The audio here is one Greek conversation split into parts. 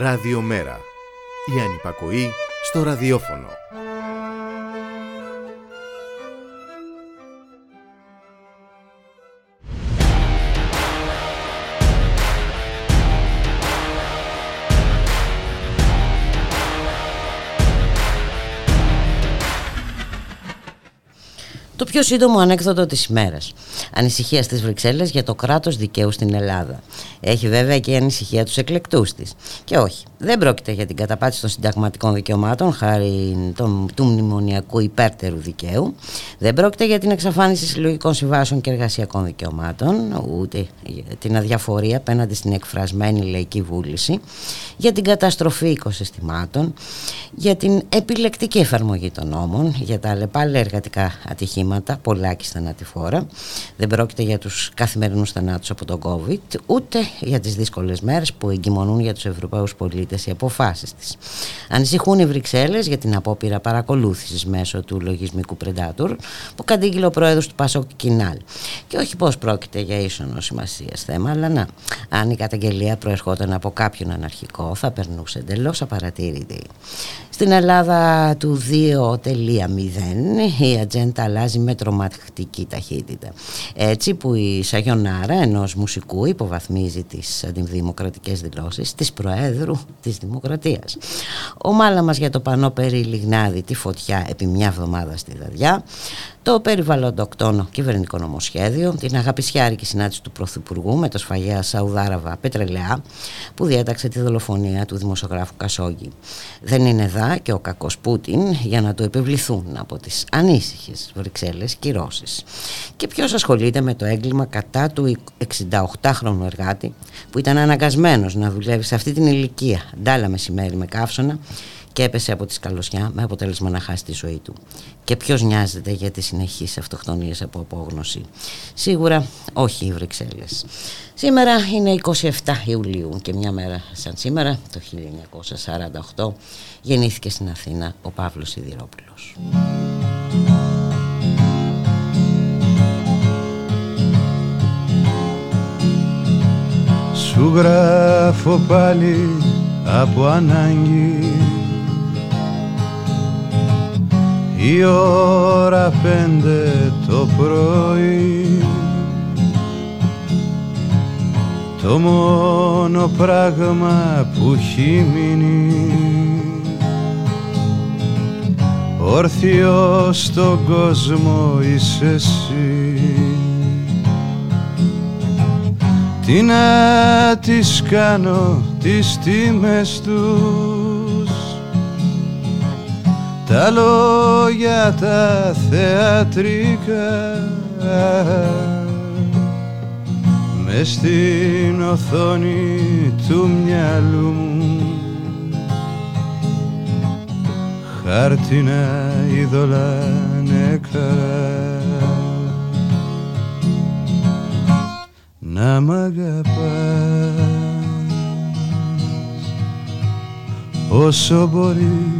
Ραδιομέρα. Η ανυπακοή στο ραδιόφωνο. Το πιο σύντομο ανέκδοτο της ημέρας. Ανησυχία στις Βρυξέλλες για το κράτος δικαίου στην Ελλάδα. Έχει βέβαια και η ανησυχία τους εκλεκτούς της. Και όχι, δεν πρόκειται για την καταπάτηση των συνταγματικών δικαιωμάτων χάρη του μνημονιακού υπέρτερου δικαίου. Δεν πρόκειται για την εξαφάνιση συλλογικών συμβάσεων και εργασιακών δικαιωμάτων, ούτε για την αδιαφορία απέναντι στην εκφρασμένη λαϊκή βούληση, για την καταστροφή οικοσυστημάτων, για την επιλεκτική εφαρμογή των νόμων, για τα αλλεπάλληλα εργατικά ατυχήματα, πολλά και θανατηφόρα. Δεν πρόκειται για τους καθημερινούς θανάτους από τον COVID, ούτε για τις δύσκολες μέρες που εγκυμονούν για τους Ευρωπαίους πολίτες οι αποφάσεις της. Ανησυχούν οι Βρυξέλλες για την απόπειρα παρακολούθησης μέσω του λογισμικού Predator που κατήγγειλε ο πρόεδρος του Πασόκ Κινάλ. Και όχι πως πρόκειται για ίσονο σημασίας θέμα, αλλά να, αν η καταγγελία προερχόταν από κάποιον αναρχικό θα περνούσε εντελώς απαρατήρητη. Στην Ελλάδα του 2.0 η ατζέντα αλλάζει με τρομακτική ταχύτητα. Έτσι που η Σαγιονάρα ενός μουσικού υποβαθμίζει τις αντιδημοκρατικές δηλώσεις της Προέδρου της Δημοκρατίας. Ο μάλα μας για το πανό περί Λιγνάδη τη φωτιά επί μια εβδομάδα στη Δαδιά το περιβαλλοντοκτόνο κυβερνητικό νομοσχέδιο, την αγαπησιάρικη συνάντηση του Πρωθυπουργού με το σφαγέα Σαουδάραβα Πετρελαιά που διέταξε τη δολοφονία του δημοσιογράφου Κασόγγι. Δεν είναι δά και ο κακός Πούτιν για να το επιβληθούν από τις ανήσυχες Βρυξέλλες κυρώσεις. Και ποιος ασχολείται με το έγκλημα κατά του 68χρονου εργάτη που ήταν αναγκασμένος να δουλεύει σε αυτή την ηλικία ντάλα μεσημέρι με καύσωνα και έπεσε από τη σκαλωσιά με αποτέλεσμα να χάσει τη ζωή του. Και ποιος νοιάζεται για τις συνεχείς αυτοκτονίες από απόγνωση; Σίγουρα όχι οι Βρυξέλλες. Σήμερα είναι 27 Ιουλίου και μια μέρα σαν σήμερα, το 1948, γεννήθηκε στην Αθήνα ο Παύλος Σιδηρόπουλος. Σου γράφω πάλι από ανάγκη η ώρα πέντε το πρωί. Το μόνο πράγμα που έχει μείνει. Όρθιο στον κόσμο είσαι εσύ. Τι να τις κάνω τις τιμές τους τα λόγια τα θεατρικά με στην οθόνη του μυαλού μου. Χάρτινα είδωλα νεκρά. Να μ' αγαπάς όσο μπορείς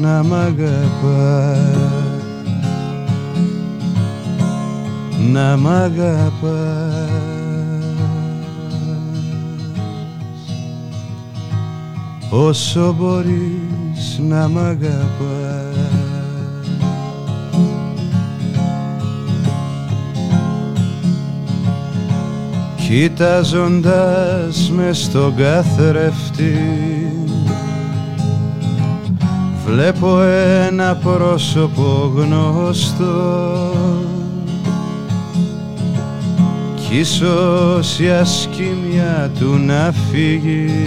να μ' αγαπάς να μ' αγαπάς. Όσο μπορείς να μ' αγαπάς. Κοιτάζοντας μες στον καθρέφτη Βλέπω ένα πρόσωπο γνωστό. Κι ίσως η ασκήμια του να φύγει.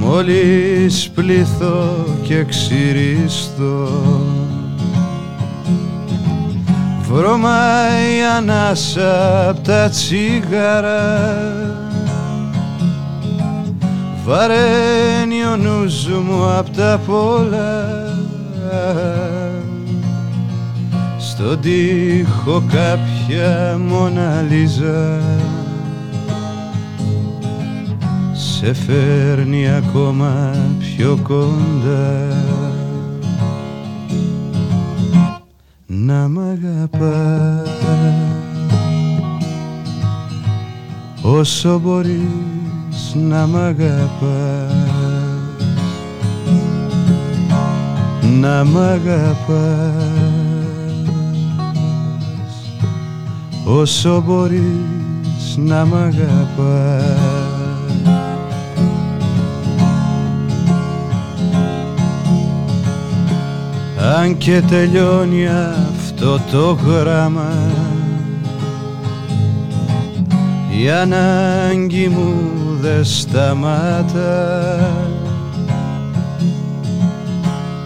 Μόλις πληθώ και ξυριστώ. Βρωμάει ανάσα απ' τα τσίγαρα Βαραίνει ο νους μου απ' τα πολλά. Στον τοίχο κάποια μοναλίζα. Σε φέρνει ακόμα πιο κοντά. Να μ' αγαπάς. Όσο μπορείς να μ' αγαπάς. Να μ' αγαπάς. Όσο μπορείς να μ' αγαπάς. Αν και τελειώνει αυτό το γράμμα η ανάγκη μου δεν σταμάτα.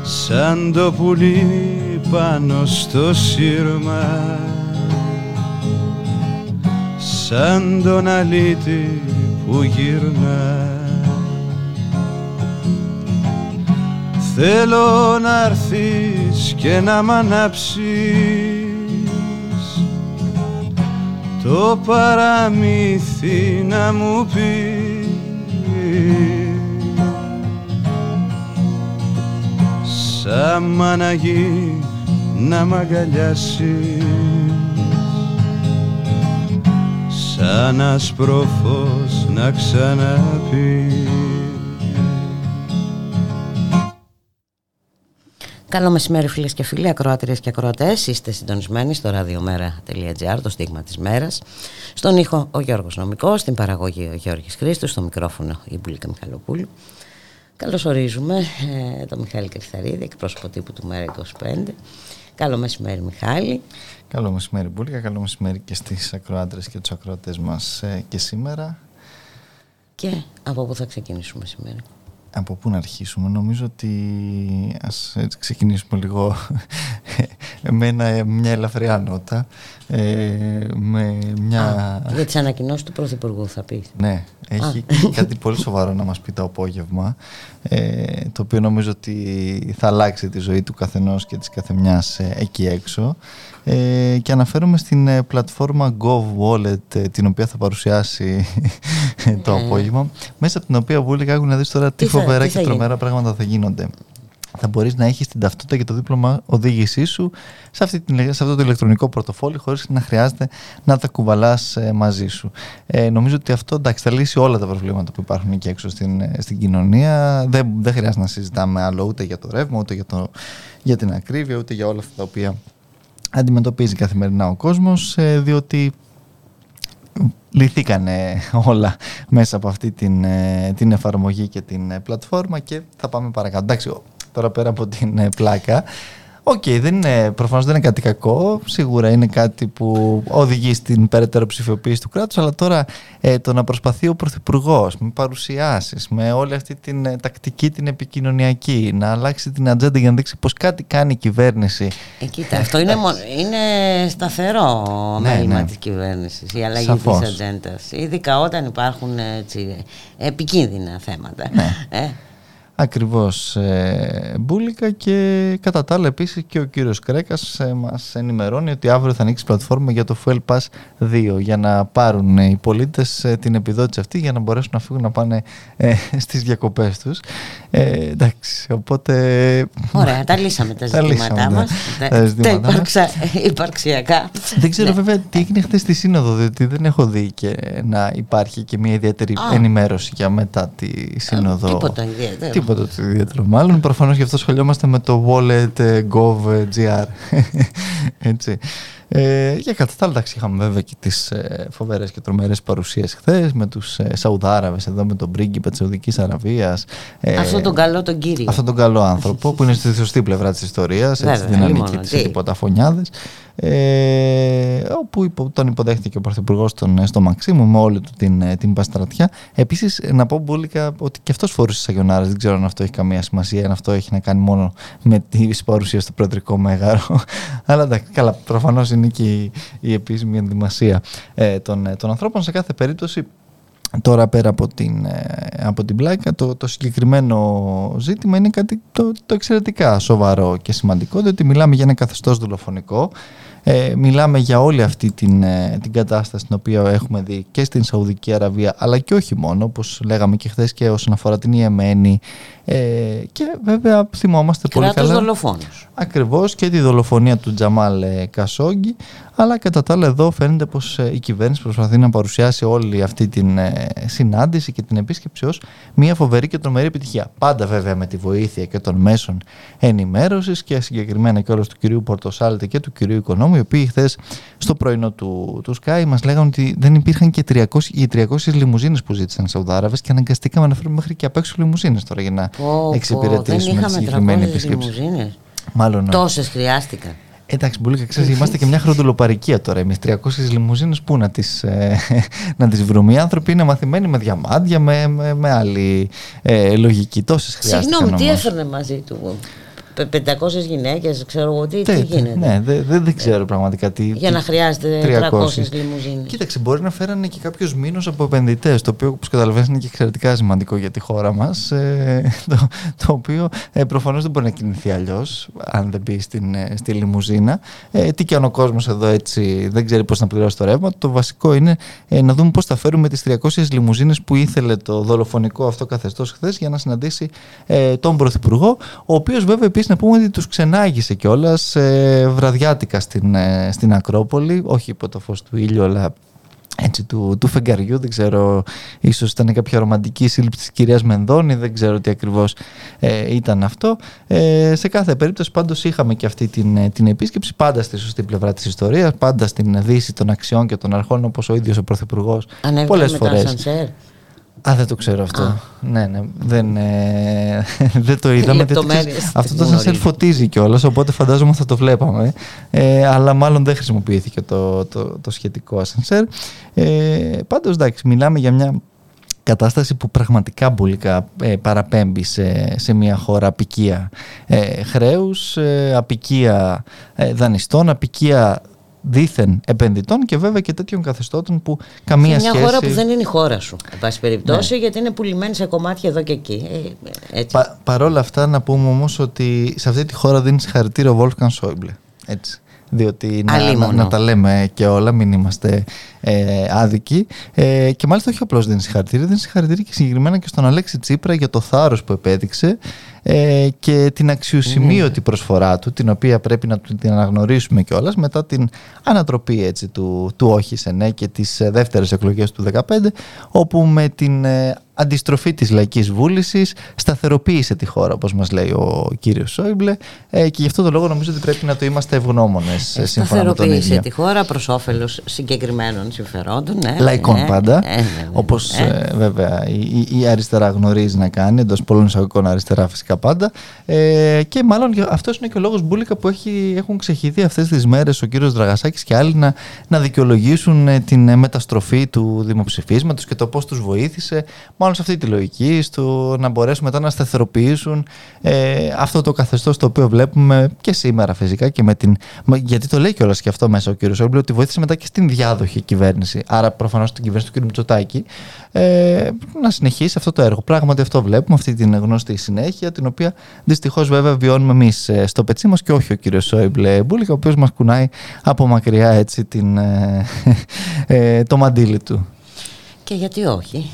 Σαν το πουλί πάνω στο σύρμα. Σαν τον αλήτη που γυρνά. Θέλω να έρθεις και να μ' ανάψεις. Το παραμύθι να μου πεις σαν μαναγή να μ' αγκαλιάσεις. Σαν άσπρο φως να ξαναπείς Καλό μεσημέρι φίλες και φίλοι, ακροάτριες και ακροατές. Είστε συντονισμένοι στο radiomera.gr, το στίγμα της μέρας. Στον ήχο ο Γιώργος Νομικός, στην παραγωγή ο Γιώργης Χρήστος, στο μικρόφωνο η Μπουλίκα Μιχαλοπούλου. Καλώς ορίζουμε ε, τον Μιχάλη Κρυθαρίδη, εκπρόσωπο τύπου του Μέρα 25. Καλό μεσημέρι Μιχάλη. Καλό μεσημέρι Μπουλίκα, καλό μεσημέρι και στις ακροάτρες και τους ακροατές μας ε, και σήμερα. Και από πού θα ξεκινήσουμε σήμερα; Από πού να αρχίσουμε; Νομίζω ότι ας ξεκινήσουμε λίγο με ένα, μια ελαφριά νότα. Ε, με μια... Α, για τις ανακοινώσεις του Πρωθυπουργού θα πεις. Ναι, έχει κάτι πολύ σοβαρό να μας πει το απόγευμα, ε, το οποίο νομίζω ότι θα αλλάξει τη ζωή του καθενός και της καθεμιάς ε, εκεί έξω. Ε, και αναφέρομαι στην ε, πλατφόρμα Gov Wallet ε, την οποία θα παρουσιάσει το απόγευμα μέσα από την οποία βούληκα έχουν να δεις τώρα τι, φοβερά και τρομερά πράγματα θα γίνονται θα μπορείς να έχεις την ταυτότητα και το δίπλωμα οδήγησής σου σε, αυτή την, σε αυτό το ηλεκτρονικό πορτοφόλι χωρίς να χρειάζεται να τα κουβαλάς μαζί σου. Ε, νομίζω ότι αυτό εντάξει, θα λύσει όλα τα προβλήματα που υπάρχουν εκεί έξω στην, στην κοινωνία. Δεν, δεν χρειάζεται να συζητάμε άλλο ούτε για το ρεύμα, ούτε για, το, για την ακρίβεια, ούτε για όλα αυτά τα οποία αντιμετωπίζει καθημερινά ο κόσμος ε, διότι λυθήκανε όλα μέσα από αυτή την, ε, την εφαρμογή και την ε, πλατφόρμα και θα πάμε παρακάτω. Εντάξει, τώρα πέρα από την πλάκα Ok, okay, δεν είναι, προφανώς δεν είναι κάτι κακό. Σίγουρα είναι κάτι που οδηγεί στην περαιτέρω ψηφιοποίηση του κράτους, αλλά τώρα ε, το να προσπαθεί ο Πρωθυπουργός με παρουσιάσεις, με όλη αυτή την ε, τακτική την επικοινωνιακή, να αλλάξει την ατζέντα για να δείξει πως κάτι κάνει η κυβέρνηση. Ε, κοίτα, αυτό είναι, είναι σταθερό ναι, μέλημα ναι. της κυβέρνησης, η αλλαγή Σαφώς. της ατζέντας. Ειδικά όταν υπάρχουν έτσι, επικίνδυνα θέματα. Ναι. Ε. Ακριβώς ε, μπουλικα και κατά τα άλλα επίσης και ο κύριος Κρέκας ε, μας ενημερώνει ότι αύριο θα ανοίξει πλατφόρμα για το Fuel Pass 2 για να πάρουν οι πολίτες ε, την επιδότηση αυτή για να μπορέσουν να φύγουν να πάνε ε, στις διακοπές τους. Ε, εντάξει, οπότε... Ωραία, τα λύσαμε τα ζητήματά μας, τα, τα υπαρξιακά. Δεν ξέρω ναι. βέβαια τι έγινε χθες στη Σύνοδο, διότι δεν έχω δει και να υπάρχει και μια ιδιαίτερη ενημέρωση για μετά τη Σύνοδο. Τίποτα ιδιαίτερο τίποτα το ιδιαίτερο. Μάλλον προφανώς γι' αυτό σχολιόμαστε με το wallet ε, gov.gr. Έτσι. Ε, για κατά τα άλλα, εντάξει, είχαμε βέβαια και τις ε, φοβερές και τρομερές παρουσίες χθες με τους ε, Σαουδάραβες εδώ, με τον πρίγκιπα της Σαουδικής Αραβίας. Ε, αυτόν τον καλό τον κύριο. Αυτόν τον καλό άνθρωπο που είναι στη σωστή πλευρά της ιστορίας. Έτσι, δεν ανήκει σε τίποτα φωνιάδες ε, όπου τον υποδέχτηκε ο Πρωθυπουργός ε, στο Μαξίμου με όλη του την, ε, την παστρατιά. Επίσης, να πω μπουλικα ότι και αυτός φορούσε σαγιονάρε. Δεν ξέρω αν αυτό έχει καμία σημασία, αν αυτό έχει να κάνει μόνο με τη παρουσία στο Προεδρικό Μέγαρο. Αλλά εντάξει, καλά, προφανώς είναι και η, η επίσημη ενδυμασία ε, των, ε, των ανθρώπων. Σε κάθε περίπτωση, Τώρα πέρα από την, από την πλάκα το, το συγκεκριμένο ζήτημα είναι κάτι το, το εξαιρετικά σοβαρό και σημαντικό διότι μιλάμε για ένα καθεστώς δολοφονικό Ε, μιλάμε για όλη αυτή την, ε, την κατάσταση την οποία έχουμε δει και στην Σαουδική Αραβία αλλά και όχι μόνο όπως λέγαμε και χθες και όσον αφορά την Ιεμένη ε, και βέβαια θυμόμαστε Κράτος πολύ καλά δολοφόνος. ακριβώς και τη δολοφονία του Τζαμάλ ε, Κασόγκη αλλά κατά τα άλλα εδώ φαίνεται πως ε, η κυβέρνηση προσπαθεί να παρουσιάσει όλη αυτή την ε, συνάντηση και την επίσκεψη ως μια φοβερή και τρομερή επιτυχία. Πάντα βέβαια με τη βοήθεια και των μέσων ενημέρωσης και συγκεκριμένα και όλος του κυρίου Πορτοσάλτη και του κυρίου Οικονόμου οι οποίοι χθες στο πρωινό του, του Sky μας λέγανε ότι δεν υπήρχαν και 300, οι 300 λιμουζίνες που ζήτησαν οι Σαουδάραβες και αναγκαστήκαμε να φέρουμε μέχρι και απ' έξω λιμουζίνες τώρα για να Πω, πω, δεν εξυπηρετήσουμε τη είχαμε συγκεκριμένη 300 επίσκεψη. λιμουζίνες. Μάλλον ναι. Τόσες χρειάστηκαν. Εντάξει, πολύ ξέρεις, είμαστε και μια χροντολοπαρικία τώρα. Εμείς 300 λιμουζίνες πού να τις ε, να τις βρούμε. Οι άνθρωποι είναι μαθημένοι με διαμάντια, με, με, με άλλη ε, λογική. Τόσες χρειάστηκαν. Συγγνώμη, τι όμως. έφερνε μαζί του. Πε- 500 γυναίκες, ξέρω εγώ τι, τι Τε- γίνεται. Ναι, δεν δεν- δεν ξέρω πραγματικά τι. Για τι- να χρειάζεται 300 λιμουζίνες. Κοίταξε, μπορεί να φέρανε και κάποιου μήνου από επενδυτές, το οποίο όπως καταλαβαίνεις είναι και εξαιρετικά σημαντικό για τη χώρα μας. Ε, το, το οποίο ε, προφανώς δεν μπορεί να κινηθεί αλλιώς, αν δεν μπει στην, ε, στη λιμουζίνα. Ε, τι και αν ο κόσμος εδώ έτσι δεν ξέρει πώς να πληρώσει το ρεύμα. Το βασικό είναι ε, να δούμε πώς θα φέρουμε τις 300 λιμουζίνες που ήθελε το δολοφονικό αυτό καθεστώς χθες για να συναντήσει ε, τον Πρωθυπουργό, ο οποίος βέβαια επίσης να πούμε ότι τους ξενάγησε κιόλας ε, βραδιάτικα στην, ε, στην Ακρόπολη, όχι υπό το φως του ήλιου, αλλά έτσι, του, του φεγγαριού, δεν ξέρω, ίσως ήταν κάποια ρομαντική σύλληψη της κυρίας Μενδώνη, δεν ξέρω τι ακριβώς ε, ήταν αυτό. Ε, σε κάθε περίπτωση πάντως είχαμε και αυτή την, ε, την επίσκεψη, πάντα στη σωστή πλευρά της ιστορίας, πάντα στην δύση των αξιών και των αρχών, όπως ο ίδιος ο Πρωθυπουργός Ανέβηκαν πολλές με τα φορές. ασανσέρ. Α, δεν το ξέρω αυτό. Α. Ναι, ναι. Δεν, ε, δεν το είδαμε. δεν το Λεπτομέρειες ξέρεις. δεν αυτό το σανσέρ γνωρίζω. φωτίζει κιόλας, οπότε φαντάζομαι θα το βλέπαμε. Ε, αλλά μάλλον δεν χρησιμοποιήθηκε το, το, το σχετικό ασανσέρ. Ε, Πάντως, εντάξει, μιλάμε για μια κατάσταση που πραγματικά μπουλικά ε, παραπέμπει σε, σε μια χώρα απικία ε, χρέους, ε, απικία ε, δανειστών, απικία δίθεν επενδυτών και βέβαια και τέτοιων καθεστώτων που καμία σε μια σχέση... χώρα που δεν είναι η χώρα σου, εν πάση περιπτώσει, γιατί είναι πουλημένη σε κομμάτια εδώ και εκεί. Ε, έτσι. Πα, παρόλα αυτά να πούμε όμως ότι σε αυτή τη χώρα δίνει συγχαρητήριο ο Βόλφκαν Σόιμπλε. Έτσι. Διότι να, να, Αλίμονο. να τα λέμε και όλα, μην είμαστε ε, άδικοι. Ε, και μάλιστα όχι απλώς δίνει συγχαρητήρια, δίνει συγχαρητήρια και συγκεκριμένα και στον Αλέξη Τσίπρα για το θάρρος που επέδειξε ε, και την αξιοσημείωτη προσφορά του, την οποία πρέπει να του- την αναγνωρίσουμε κιόλας μετά την ανατροπή έτσι, του, του όχι σε ναι και τις ε, δεύτερες εκλογές του 2015, όπου με την ε, αντιστροφή της λαϊκής βούλησης σταθεροποίησε τη χώρα, όπως μας λέει ο κύριος Σόιμπλε ε, και γι' αυτό το λόγο νομίζω ότι πρέπει να το είμαστε ευγνώμονες ε, σύμφωνα με τον Σταθεροποίησε ίδιο. τη χώρα προς όφελος συγκεκριμένων συμφερόντων. Ναι, Λαϊκών ναι, πάντα, ναι, ναι, ναι, όπως ναι. ε, βέβαια η, η- η αριστερά γνωρίζει να κάνει, εντός πολλών εισαγωγικών αριστερά φυσικά πάντα. Ε, και μάλλον και αυτός είναι και ο λόγος Μπούλικα που έχει, έχουν ξεχυθεί αυτές τις μέρες ο κύριος Δραγασάκης και άλλοι να, να δικαιολογήσουν ε, την ε, μεταστροφή του δημοψηφίσματος και το πώς τους βοήθησε, μάλλον σε αυτή τη λογική, στο να μπορέσουν μετά να σταθεροποιήσουν ε, αυτό το καθεστώς το οποίο βλέπουμε και σήμερα φυσικά και με την, μα- γιατί το λέει κιόλας και αυτό μέσα ο κύριος Σόμπλε ότι βοήθησε μετά και στην διάδοχη κυβέρνηση, άρα προφανώς την κυβέρνηση του κ. Μητσοτάκη ε, να συνεχίσει αυτό το έργο. Πράγματι αυτό βλέπουμε, αυτή την γνωστή συνέχεια, την οποία δυστυχώς βέβαια βιώνουμε εμείς ε, στο πετσί μας και όχι ο κύριος Σόιμπλε Μπούλικα, ο οποίος μας κουνάει από μακριά έτσι την, ε, ε, το μαντίλι του. Και γιατί όχι.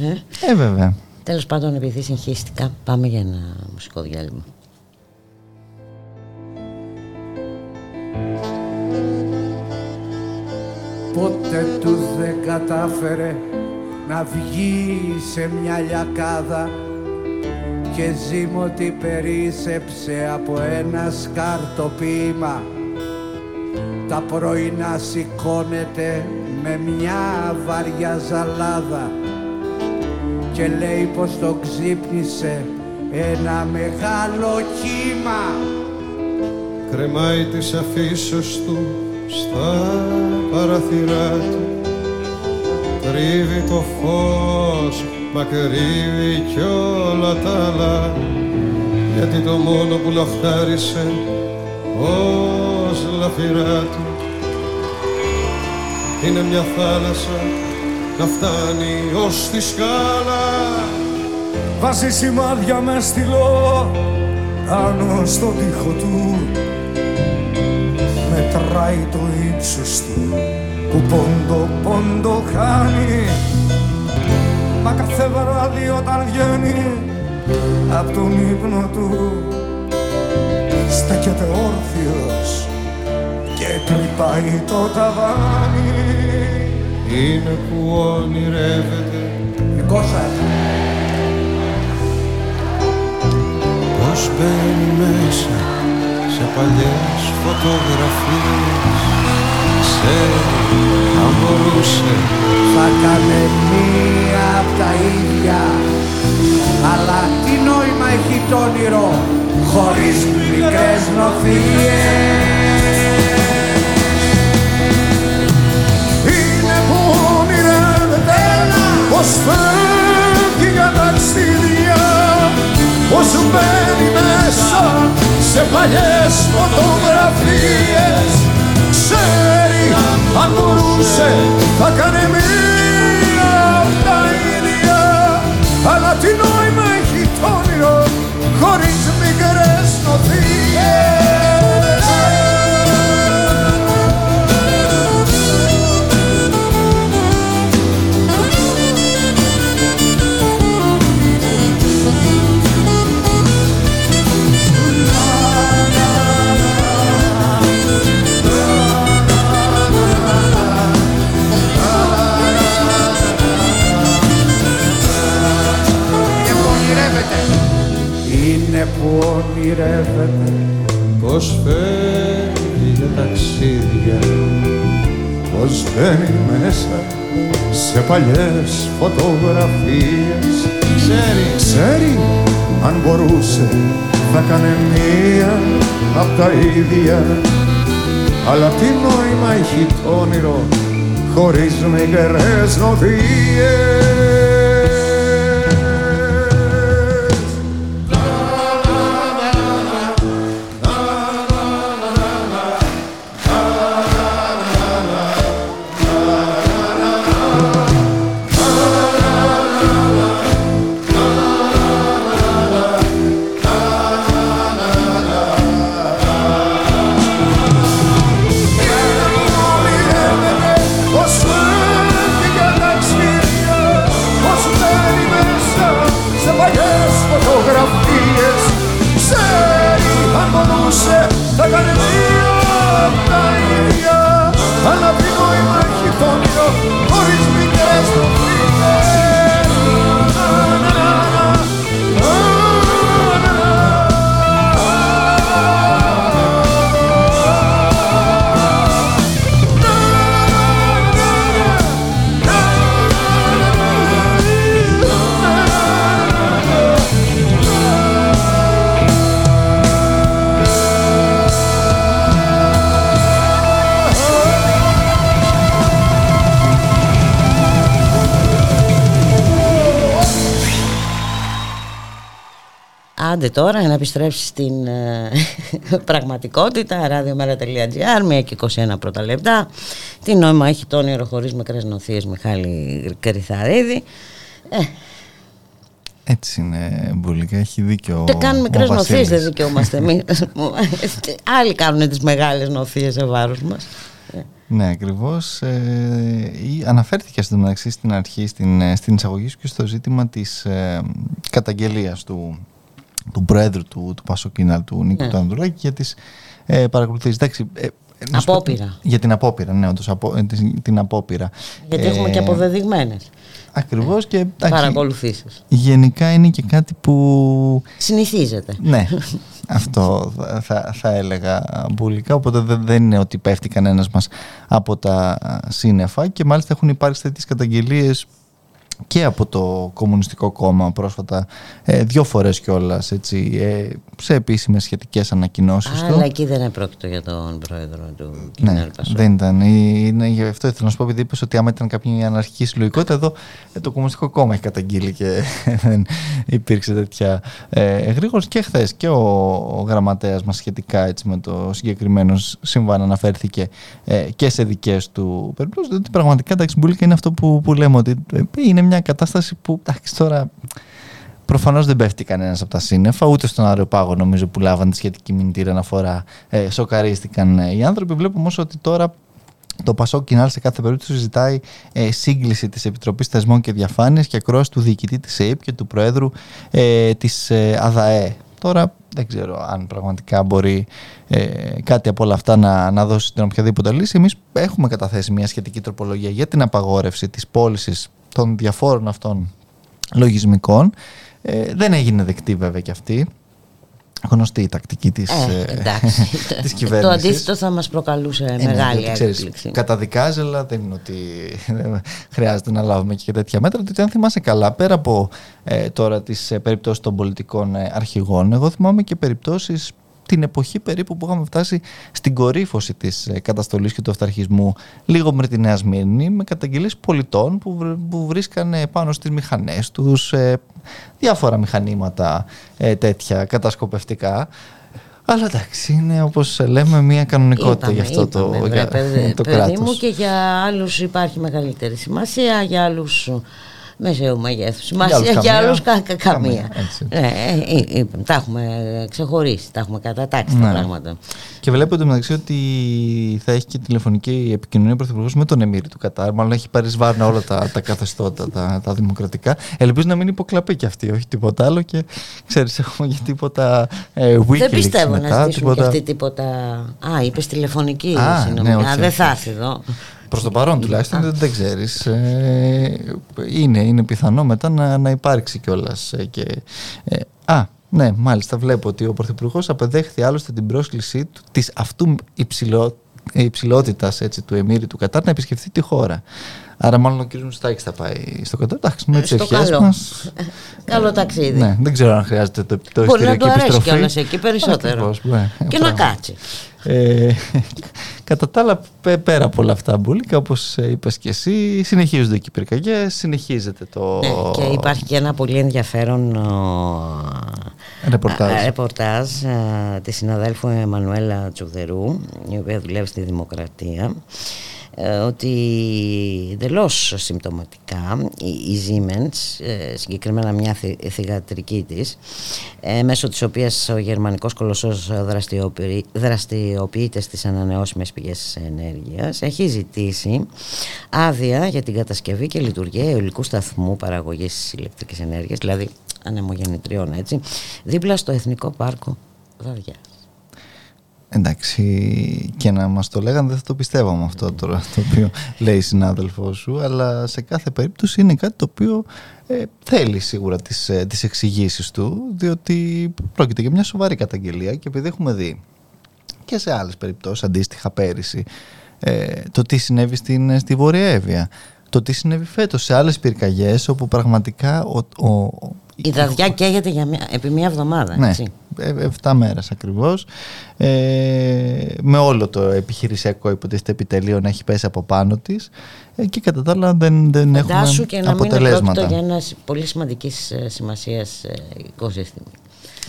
Ε, ε. Ε, βέβαια. Τέλος πάντων, επειδή συγχύστηκα, πάμε για ένα μουσικό διάλειμμα. Ποτέ τους δεν κατάφερε να βγει σε μια λιακάδα και ζήμωτη περίσεψε από ένα σκαρτοπίμα τα πρωινά σηκώνεται με μια βαριά ζαλάδα και λέει πως το ξύπνησε ένα μεγάλο κύμα. Κρεμάει τις αφίσεως του στα παραθυρά του. Κρύβει το φως μα κρύβει κι όλα τα άλλα. Γιατί το μόνο που λαχτάρισε ως λαφυρά του είναι μια θάλασσα να φτάνει ως τη σκάλα. Βάζει σημάδια με στυλό πάνω στον τοίχο του. Με μετράει το ύψος του που πόντο πόντο χάνει. Μα κάθε βράδυ όταν βγαίνει από τον ύπνο του στέκεται όρθιος και τρυπάει το ταβάνι. Είναι που ονειρεύεται. Δικό σας Πως μπαίνει μέσα σε παλιές φωτογραφίες. Ξέρει αν μπορούσε. Θα κάνε μία απ' τα ίδια αλλά τι νόημα έχει το όνειρο χωρίς μικρές νοθείες πως φεύγει για ταξίδια πως μπαίνει μέσα σε παλιές φωτογραφίες. Ξέρει αν μπορούσε θα κάνε μία απ' τα ίδια. Αλλά τι νόημα έχει το όνειρο χωρίς μικρές νοθείες Είναι που ονειρεύεται. Πως φεύγει για ταξίδια πως μπαίνει μέσα σε παλιές φωτογραφίες. Ξέρει. Ξέρει αν μπορούσε θα κάνε μία απ' τα ίδια. Αλλά τι νόημα έχει το όνειρο χωρίς μικρές νοθείες Άντε τώρα να επιστρέψεις στην ε, πραγματικότητα radiomera.gr, μία και 21 πρώτα λεπτά. Τι νόημα έχει το όνειρο χωρίς μικρές νοθείες Μιχάλη Κρυθαρίδη. Ε, Έτσι είναι, Μπουλίκα, έχει δίκιο. δεν κάνουμε ο μικρές νοθείες, Βασίλης. δεν δικαιούμαστε εμείς. Άλλοι κάνουν τις μεγάλες νοθείες σε βάρος μας. Ναι, ακριβώς. Ε, ή- αναφέρθηκε στο μεταξύ στην αρχή, στην, ε, στην εισαγωγή σου και στο ζήτημα της ε, καταγγελίας του, του Προέδρου του, του Πασοκίναλ, του Νίκου Ναι. του Ανδρουλάκη, για τις ε, παρακολουθήσει. Εντάξει, ε, ε, να σου πω- Απόπειρα. Για την απόπειρα, ναι, όντως, απο, ε, την, την απόπειρα. Γιατί έχουμε και αποδεδειγμένες Ακριβώς και εντάξει, παρακολουθήσεις. γενικά είναι και κάτι που Συνηθίζεται. ναι, αυτό θα, θα, θα έλεγα μπουλικά. Οπότε δεν, δεν είναι ότι πέφτει κανένας μας από τα α, σύννεφα και μάλιστα έχουν υπάρξει τέτοιες καταγγελίες και από το Κομμουνιστικό Κόμμα πρόσφατα ε, δύο φορές κιόλας έτσι, ε, σε επίσημες σχετικές ανακοινώσεις του. Αλλά εκεί δεν επρόκειτο για τον πρόεδρο του Ναι, Κινάλ Πασόκ. δεν ήταν. Είναι, γι' αυτό ήθελα να σου πω, επειδή είπες ότι άμα ήταν κάποια αναρχική συλλογικότητα, εδώ ε, το Κομμουνιστικό Κόμμα έχει καταγγείλει και δεν υπήρξε τέτοια ε, εγρήγορση. Και χθες και ο, ο γραμματέας μας σχετικά έτσι, με το συγκεκριμένο σύμβαν αναφέρθηκε ε, και σε δικές του περιπτώσεις. Ότι πραγματικά εντάξει, Μπουλίκα είναι αυτό που, που λέμε, ότι ε, είναι μια κατάσταση που εντάξει τώρα Προφανώς δεν πέφτει κανένας από τα σύννεφα, ούτε στον αεροπάγο νομίζω που λάβαν τη σχετική μηνυτήρια αναφορά. Ε, σοκαρίστηκαν ε, οι άνθρωποι. Βλέπουμε όμως ότι τώρα το Πασό Κινάλ σε κάθε περίπτωση ζητάει ε, σύγκληση της Επιτροπής Θεσμών και Διαφάνειας και ακρόαση του διοικητή της ΕΕΠ και του Προέδρου ε, της ε, ΑΔΑΕ. Τώρα δεν ξέρω αν πραγματικά μπορεί ε, κάτι από όλα αυτά να, να δώσει την οποιαδήποτε λύση. Εμείς έχουμε καταθέσει μια σχετική τροπολογία για την απαγόρευση της πώλησης των διαφόρων αυτών λογισμικών. Ε, δεν έγινε δεκτή βέβαια και αυτή γνωστή η τακτική της, ε, ε εντάξει. της κυβέρνησης. Το αντίθετο θα μας προκαλούσε ε, μεγάλη ναι, έκπληξη. Καταδικάζει, αλλά δεν είναι ότι χρειάζεται να λάβουμε και τέτοια μέτρα. Διότι αν θυμάσαι καλά, πέρα από ε, τώρα τις ε, περιπτώσεις των πολιτικών ε, αρχηγών, εγώ θυμάμαι και περιπτώσεις την εποχή περίπου που είχαμε φτάσει στην κορύφωση της ε, καταστολής και του αυταρχισμού λίγο με τη Νέα Σμύρνη με καταγγελίες πολιτών που, που βρίσκανε πάνω στις μηχανές τους ε, διάφορα μηχανήματα ε, τέτοια κατασκοπευτικά αλλά εντάξει, είναι όπως λέμε μια κανονικότητα είπαμε, για αυτό είπαμε, το, βρε, για, παιδί, το παιδί κράτος. μου και για άλλους υπάρχει μεγαλύτερη σημασία, για άλλους μεσαίου μεγέθου. Σημασία για άλλους κα, κα, καμία. Ναι, ε, ε, τα έχουμε ξεχωρίσει, τα έχουμε κατατάξει ναι. τα πράγματα. Και βλέπετε μεταξύ ότι θα έχει και τηλεφωνική επικοινωνία ο Πρωθυπουργός με τον Εμμύρη του Κατάρ. Μάλλον έχει πάρει σβάρνα όλα τα, τα καθεστώτα, τα, τα δημοκρατικά. Ελπίζω να μην υποκλαπεί και αυτή, όχι τίποτα άλλο. Και ξέρεις, έχουμε και τίποτα ε, Δεν πιστεύω μετά, να ζητήσουμε τίποτα... και αυτή τίποτα. Α, είπες τηλεφωνική συνομιλία. Ναι, δεν θα έρθει εδώ. Προς το παρόν τουλάχιστον δεν, δεν ξέρεις. Ε, είναι, είναι πιθανό μετά να, να υπάρξει κιόλας. Ε, και, ε, α, ναι, μάλιστα βλέπω ότι ο Πρωθυπουργός απεδέχθη άλλωστε την πρόσκλησή του της αυτού υψηλό, υψηλότητας του Εμμύρη του Κατάρ να επισκεφθεί τη χώρα. Άρα, μάλλον ο κ. Μουστάκης θα πάει στο Κατάρ. Εντάξει, με τις ευχές μας. Καλό ταξίδι. Ναι, δεν ξέρω αν χρειάζεται το, το Μπορεί να του αρέσει κιόλας εκεί περισσότερο. Ακριβώς, ναι, και να κάτσει. Ε, κατά τα άλλα, πέρα από όλα αυτά, Μπούλικα, όπως είπες και εσύ, συνεχίζονται εκεί οι πυρκαγιέ, συνεχίζεται το. Ναι, και υπάρχει και ένα πολύ ενδιαφέρον ρεπορτάζ, ρεπορτάζ της συναδέλφου Εμμανουέλα Τσουδερού, η οποία δουλεύει στη Δημοκρατία. Ε, ότι εντελώ συμπτωματικά η Siemens, ε, συγκεκριμένα μια θηγατρική της, ε, μέσω της οποίας ο γερμανικός κολοσσός δραστηριοποιείται στις ανανεώσιμες πηγές ενέργειας, έχει ζητήσει άδεια για την κατασκευή και λειτουργία αιωλικού σταθμού παραγωγής ηλεκτρικής ενέργειας, δηλαδή ανεμογεννητριών έτσι, δίπλα στο Εθνικό Πάρκο Δαδιάς. Εντάξει, και να μας το λέγανε δεν θα το πιστεύαμε αυτό τώρα το οποίο λέει η συνάδελφός σου, αλλά σε κάθε περίπτωση είναι κάτι το οποίο ε, θέλει σίγουρα τις, ε, τις εξηγήσεις του, διότι πρόκειται για μια σοβαρή καταγγελία και επειδή έχουμε δει και σε άλλες περιπτώσεις αντίστοιχα πέρυσι ε, το τι συνέβη στην, στη Βόρεια Εύβοια, το τι συνέβη φέτος σε άλλες πυρκαγιές όπου πραγματικά ο, ο, η δαδιά καίγεται για μια, επί μια εβδομάδα. Ναι, έτσι. 7 μέρες ακριβώς. Ε, με όλο το επιχειρησιακό υποτίθεται επιτελείο να έχει πέσει από πάνω της ε, και κατά τα άλλα δεν, δεν έχουμε και να αποτελέσματα. Μην για ένας πολύ σημαντικής ε, σημασίας ε, οικοσύστημα.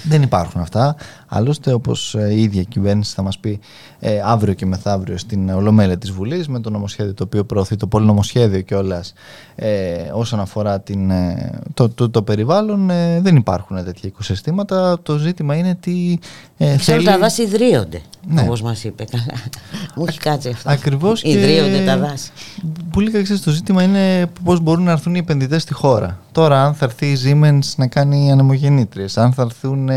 Δεν υπάρχουν αυτά. Άλλωστε, όπως ε, η ίδια κυβέρνηση θα μας πει ε, αύριο και μεθαύριο στην Ολομέλεια της Βουλής, με το νομοσχέδιο το οποίο προωθεί, το πολυνομοσχέδιο κιόλας, ε, όσον αφορά την, ε, το, το, το, περιβάλλον, ε, δεν υπάρχουν τέτοια οικοσυστήματα. Το ζήτημα είναι τι. Ε, θέλει... τα δάση ιδρύονται, ναι. όπως μας είπε. Καλά. Μου έχει κάτσει αυτό. Ακριβώς. Ιδρύονται τα δάση. Πολύ κακή το ζήτημα είναι πώς μπορούν να έρθουν οι επενδυτές στη χώρα. Τώρα, αν θα έρθει η Siemens να κάνει ανεμογεννήτριες, αν θα έρθουν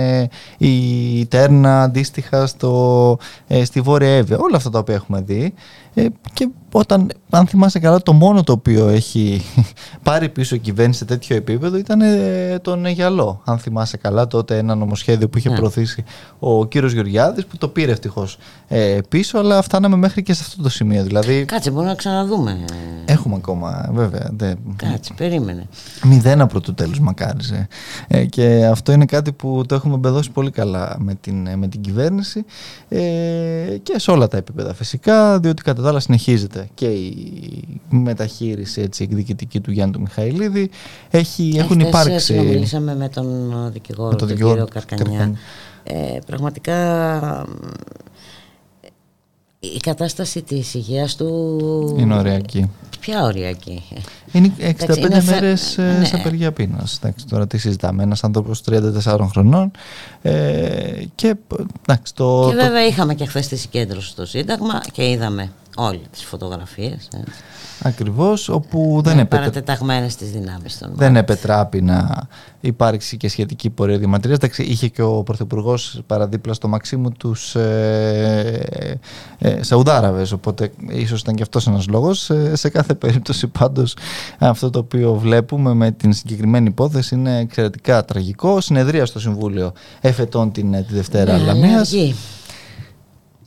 οι Τέρνα αντίστοιχα στο, ε, στη Βόρεια Εύβοια. Όλα αυτά τα οποία έχουμε δει. Ε, και όταν, αν θυμάσαι καλά, το μόνο το οποίο έχει πάρει πίσω η κυβέρνηση σε τέτοιο επίπεδο ήταν ε, τον Αιγιαλό. Αν θυμάσαι καλά, τότε ένα νομοσχέδιο που είχε ναι. προωθήσει ο κύριος Γεωργιάδης που το πήρε ευτυχώς ε, πίσω, αλλά φτάναμε μέχρι και σε αυτό το σημείο. Δηλαδή, Κάτσε, μπορούμε να ξαναδούμε. Έχουμε ακόμα, βέβαια. Δε, Κάτσε, περίμενε. Μηδένα πρωτού τέλους μακάριζε. Ε, και αυτό είναι κάτι που το έχουμε μπεδώσει πολύ καλά με την, με την κυβέρνηση ε, και σε όλα τα επίπεδα φυσικά, διότι κατά τα άλλα συνεχίζεται και η μεταχείριση έτσι, εκδικητική του Γιάννη του Μιχαηλίδη. Έχει, έχουν υπάρξει. Συνομιλήσαμε με τον δικηγόρο, με τον, τον κύριο Καρκανιά. Ε, πραγματικά Η κατάσταση της υγείας του... Είναι ωριακή. Ποια ωριακή; Είναι 65 Εντάξει, είναι φε- μέρες ε, ναι. σε απεργία πείνας. Εντάξει, τώρα τι συζητάμε. Ένας άνθρωπος 34 χρονών ε, και εντάξει, το, Και το- βέβαια είχαμε και χθες τη συγκέντρωση στο Σύνταγμα και είδαμε όλοι τις φωτογραφίες. ε, ακριβώς όπου δεν με επέτρεπε παρατεταγμένες τις δυνάμεις των Δεν επετράπει να υπάρξει και σχετική πορεία διαμαρτυρίας. Εντάξει, είχε και ο Πρωθυπουργός παραδίπλα στο Μαξίμου τους ε, ε, Σαουδάραβες. Οπότε ίσως ήταν και αυτός ένας λόγος. Ε, σε κάθε περίπτωση, πάντως, αυτό το οποίο βλέπουμε με την συγκεκριμένη υπόθεση είναι εξαιρετικά τραγικό. Συνεδρία στο Συμβούλιο εφετών την, ε, τη Δευτέρα Ναι, Λαμίας. αργή.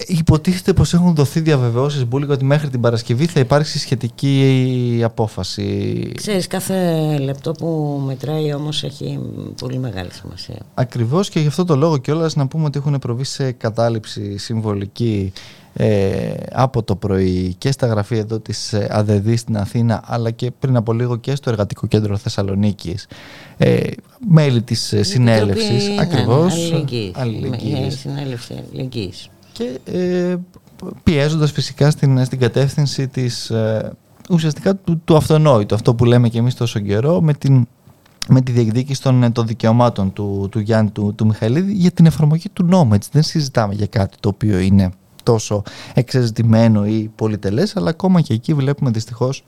Υποτίθεται πως έχουν δοθεί διαβεβαιώσεις Μπούλικα ότι μέχρι την Παρασκευή θα υπάρξει σχετική απόφαση. Ξέρεις, κάθε λεπτό που μετράει όμως έχει πολύ μεγάλη σημασία. Ακριβώς και γι' αυτό το λόγο κιόλας να πούμε ότι έχουν προβεί σε κατάληψη συμβολική ε, από το πρωί και στα γραφεία εδώ της ε, ΑΔΕΔ στην Αθήνα αλλά και πριν από λίγο και στο Εργατικό Κέντρο Θεσσαλονίκης ε, μέλη της ε, συνέλευσης Επιτροπή, ναι, ακριβώς αλληλεγγύης. αλληλεγγύης. Η συνέλευση αλληλεγγύης. Και ε, πιέζοντας φυσικά στην, στην κατεύθυνση της ε, ουσιαστικά του, του αυτονόητου αυτό που λέμε και εμείς τόσο καιρό με την με τη διεκδίκηση των, ε, των δικαιωμάτων του, του Γιάννη του, του Μιχαηλίδη για την εφαρμογή του νόμου. Έτσι. Δεν συζητάμε για κάτι το οποίο είναι τόσο εξεζητημένο ή πολυτελές, αλλά ακόμα και εκεί βλέπουμε δυστυχώς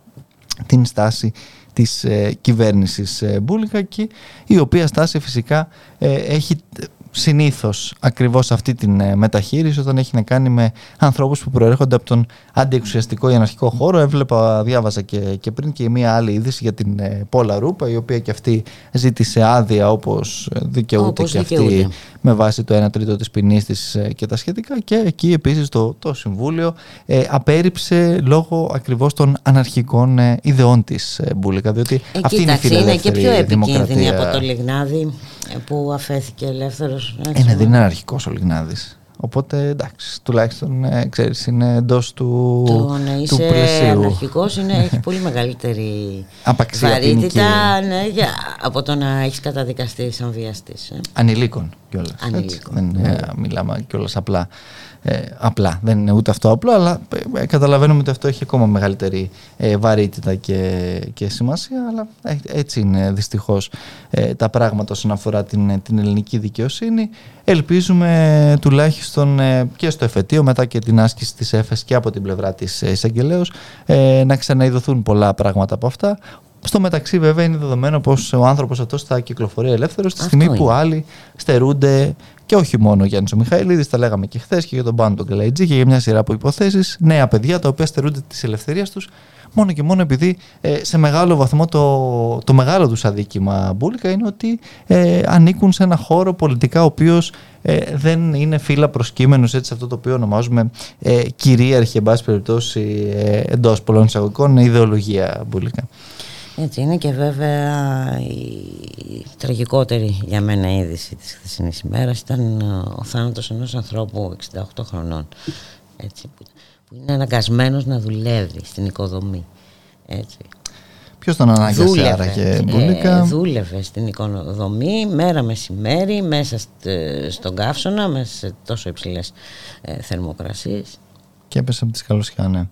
την στάση της ε, κυβέρνησης ε, Μπούλικα και η οποία στάση φυσικά ε, έχει ε, συνήθως ακριβώς αυτή την ε, μεταχείριση όταν έχει να κάνει με ανθρώπους που προέρχονται από τον αντιεξουσιαστικό ή αναρχικό χώρο. Έβλεπα, διάβαζα και, και πριν και μία άλλη είδηση για την ε, Πόλα Ρούπα η οποία και αυτή ζήτησε άδεια όπως ε, δικαιούται Όπως και δικαιούται. αυτή με βάση το 1 τρίτο της ποινής της ε, και τα σχετικά και εκεί επίσης το, το Συμβούλιο ε, απέρριψε λόγω ακριβώς των αναρχικών ε, ιδεών της ε, Μπούλικα διότι Ε, αυτή είναι η κοίταξε, είναι και φιλελεύθερη πιο επικίνδυνη δημοκρατία. από το Λιγνάδι ε, που αφέθηκε ελεύθερος. έτσι. Ε, ναι, δεν είναι αναρχικός ο Λιγνάδης. Οπότε εντάξει, τουλάχιστον ε, ξέρεις, είναι εντός του, Το να του είσαι πλαισίου. αναρχικός είναι, έχει πολύ μεγαλύτερη Απαξία βαρύτητα ναι, για, από το να έχεις καταδικαστεί σαν βιαστής. Ε. Ανηλίκων κιόλας. Ανηλίκων, Δεν ναι. ε, μιλάμε κιόλας απλά. Ε, απλά. Δεν είναι ούτε αυτό απλό, αλλά ε, ε, καταλαβαίνουμε ότι αυτό έχει ακόμα μεγαλύτερη ε, βαρύτητα και, και σημασία. Αλλά ε, έτσι είναι δυστυχώς ε, τα πράγματα όσον αφορά την, ε, την ελληνική δικαιοσύνη. Ελπίζουμε ε, τουλάχιστον ε, και στο εφετείο, μετά και την άσκηση της ΕΦΕΣ και από την πλευρά της ε, εισαγγελέως, ε, να ξαναειδωθούν πολλά πράγματα από αυτά. Στο μεταξύ, βέβαια, είναι δεδομένο πως ο άνθρωπος αυτός θα κυκλοφορεί ελεύθερος στη Αυτό στιγμή που είναι. άλλοι στερούνται και όχι μόνο ο Γιάννη ο Μιχαηλίδης, τα λέγαμε και χθες και για τον Πάνο τον Καλαϊτζή και για μια σειρά από υποθέσεις. Νέα παιδιά τα οποία στερούνται της ελευθερίας τους μόνο και μόνο επειδή ε, σε μεγάλο βαθμό το, το μεγάλο τους αδίκημα μπουλικα είναι ότι ε, ανήκουν σε ένα χώρο πολιτικά ο οποίος ε, δεν είναι φύλλα προσκύμενος έτσι σε αυτό το οποίο ονομάζουμε ε, κυρίαρχη εν πάση περιπτώσει ε, εντός πολλών εισαγωγικών ιδεολογία μπουλικα. Έτσι είναι και βέβαια η τραγικότερη για μένα είδηση της χθεσινής ημέρας ήταν ε, ο θάνατος ενός ανθρώπου 68 χρονών έτσι, που, που είναι αναγκασμένος να δουλεύει στην οικοδομή. Έτσι. Ποιος τον ανάγκασε άραγε μπουλικα. ε, δούλευε στην οικοδομή μέρα μεσημέρι μέσα στ- στον καύσωνα μέσα σε τόσο υψηλές ε, θερμοκρασίες. Και έπεσε από τη σκαλωσιά, ναι.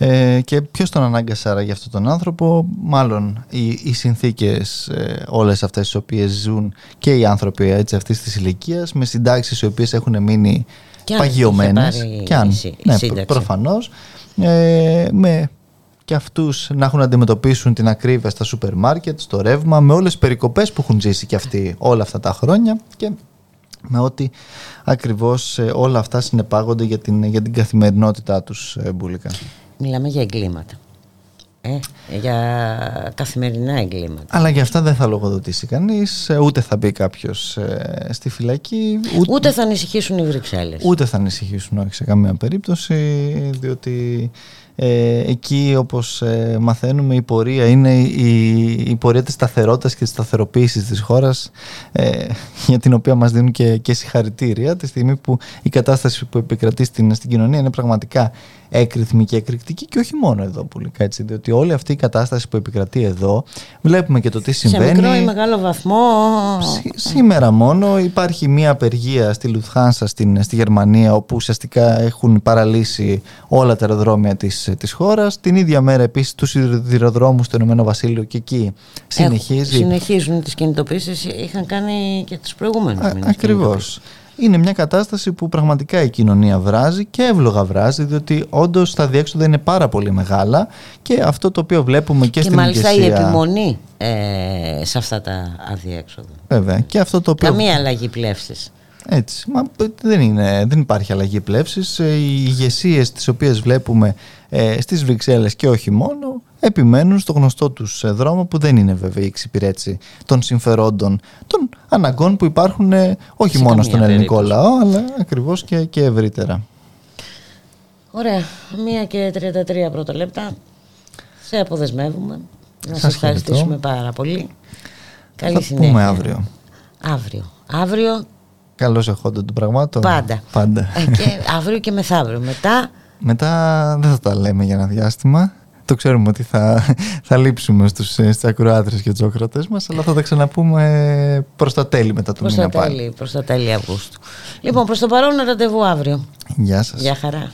Ε, και ποιος τον ανάγκασε άρα για αυτόν τον άνθρωπο, μάλλον οι, οι συνθήκες ε, όλες αυτές τις οποίες ζουν και οι άνθρωποι έτσι, αυτής της ηλικίας, με συντάξεις οι οποίες έχουν μείνει Και αν παγιωμένες. είχε πάρει Και αν, σύ- ναι, σύνταξη. προφανώς. Ε, με και αυτούς να έχουν να αντιμετωπίσουν την ακρίβεια στα σούπερ μάρκετ, στο ρεύμα, με όλες τις περικοπές που έχουν ζήσει και αυτοί όλα αυτά τα χρόνια και με ότι ακριβώς ε, όλα αυτά συνεπάγονται για την, για την καθημερινότητά τους ε, μπουλικα. Μιλάμε για εγκλήματα. Ε, για καθημερινά εγκλήματα. Αλλά για αυτά δεν θα λογοδοτήσει κανείς, ε, ούτε θα μπει κάποιος ε, στη φυλακή, ούτε, Ούτε θα ανησυχήσουν οι Βρυξέλλες. ούτε θα ανησυχήσουν όχι σε καμία περίπτωση, διότι Ε, εκεί όπως ε, μαθαίνουμε η πορεία είναι η, η πορεία της σταθερότητας και της σταθεροποίησης της χώρας ε, για την οποία μας δίνουν και, και συγχαρητήρια τη στιγμή που η κατάσταση που επικρατεί στην, στην κοινωνία είναι πραγματικά έκρηθμη και εκρηκτική και όχι μόνο εδώ που λέει έτσι, διότι όλη αυτή η κατάσταση που επικρατεί εδώ βλέπουμε και το τι συμβαίνει. Σε μικρό ή μεγάλο βαθμό. σήμερα μόνο υπάρχει μία απεργία στη Λουθχάνσα στην, στη Γερμανία όπου ουσιαστικά έχουν παραλύσει όλα τα αεροδρόμια της, της χώρας. Την ίδια μέρα επίσης τους σιδηροδρόμους στο Ηνωμένο Βασίλειο και εκεί συνεχίζει. συνεχίζουν τις κινητοποίησεις, είχαν κάνει και τις προηγούμενες μήνες. Ακριβώς είναι μια κατάσταση που πραγματικά η κοινωνία βράζει και εύλογα βράζει, διότι όντως τα διέξοδα είναι πάρα πολύ μεγάλα και αυτό το οποίο βλέπουμε και, και στην μάλιστα η επιμονή ε, σε αυτά τα αδιέξοδα. Βέβαια. Και αυτό το οποίο... Καμία αλλαγή πλεύσης. Έτσι. Μα δεν, είναι, δεν υπάρχει αλλαγή πλεύσης. Ε, οι ηγεσίες τις οποίες βλέπουμε ε, στις Βρυξέλλες και όχι μόνο επιμένουν στο γνωστό τους ε, δρόμο που δεν είναι βέβαια η εξυπηρέτηση των συμφερόντων των αναγκών που υπάρχουν ε, όχι μόνο στον ελληνικό λαό αλλά ακριβώς και, και ευρύτερα. Ωραία. Μία και 33 πρώτα λεπτά. Σε αποδεσμεύουμε. Να σας, ευχαριστήσουμε πάρα πολύ. Καλή Θα συνέχεια. πούμε αύριο. Αύριο. Αύριο. Καλώς εχόντων των πραγμάτων. Πάντα. Πάντα. Ε, και αύριο και μεθαύριο. Μετά μετά δεν θα τα λέμε για ένα διάστημα. Το ξέρουμε ότι θα, θα λείψουμε στους, στις ακροάτρες και τους όκρατες μας, αλλά θα τα ξαναπούμε προς τα τέλη μετά του μήνα πάλι. Προς τα τέλη Αυγούστου. Λοιπόν, προς το παρόν ραντεβού αύριο. Γεια σας. Γεια χαρά.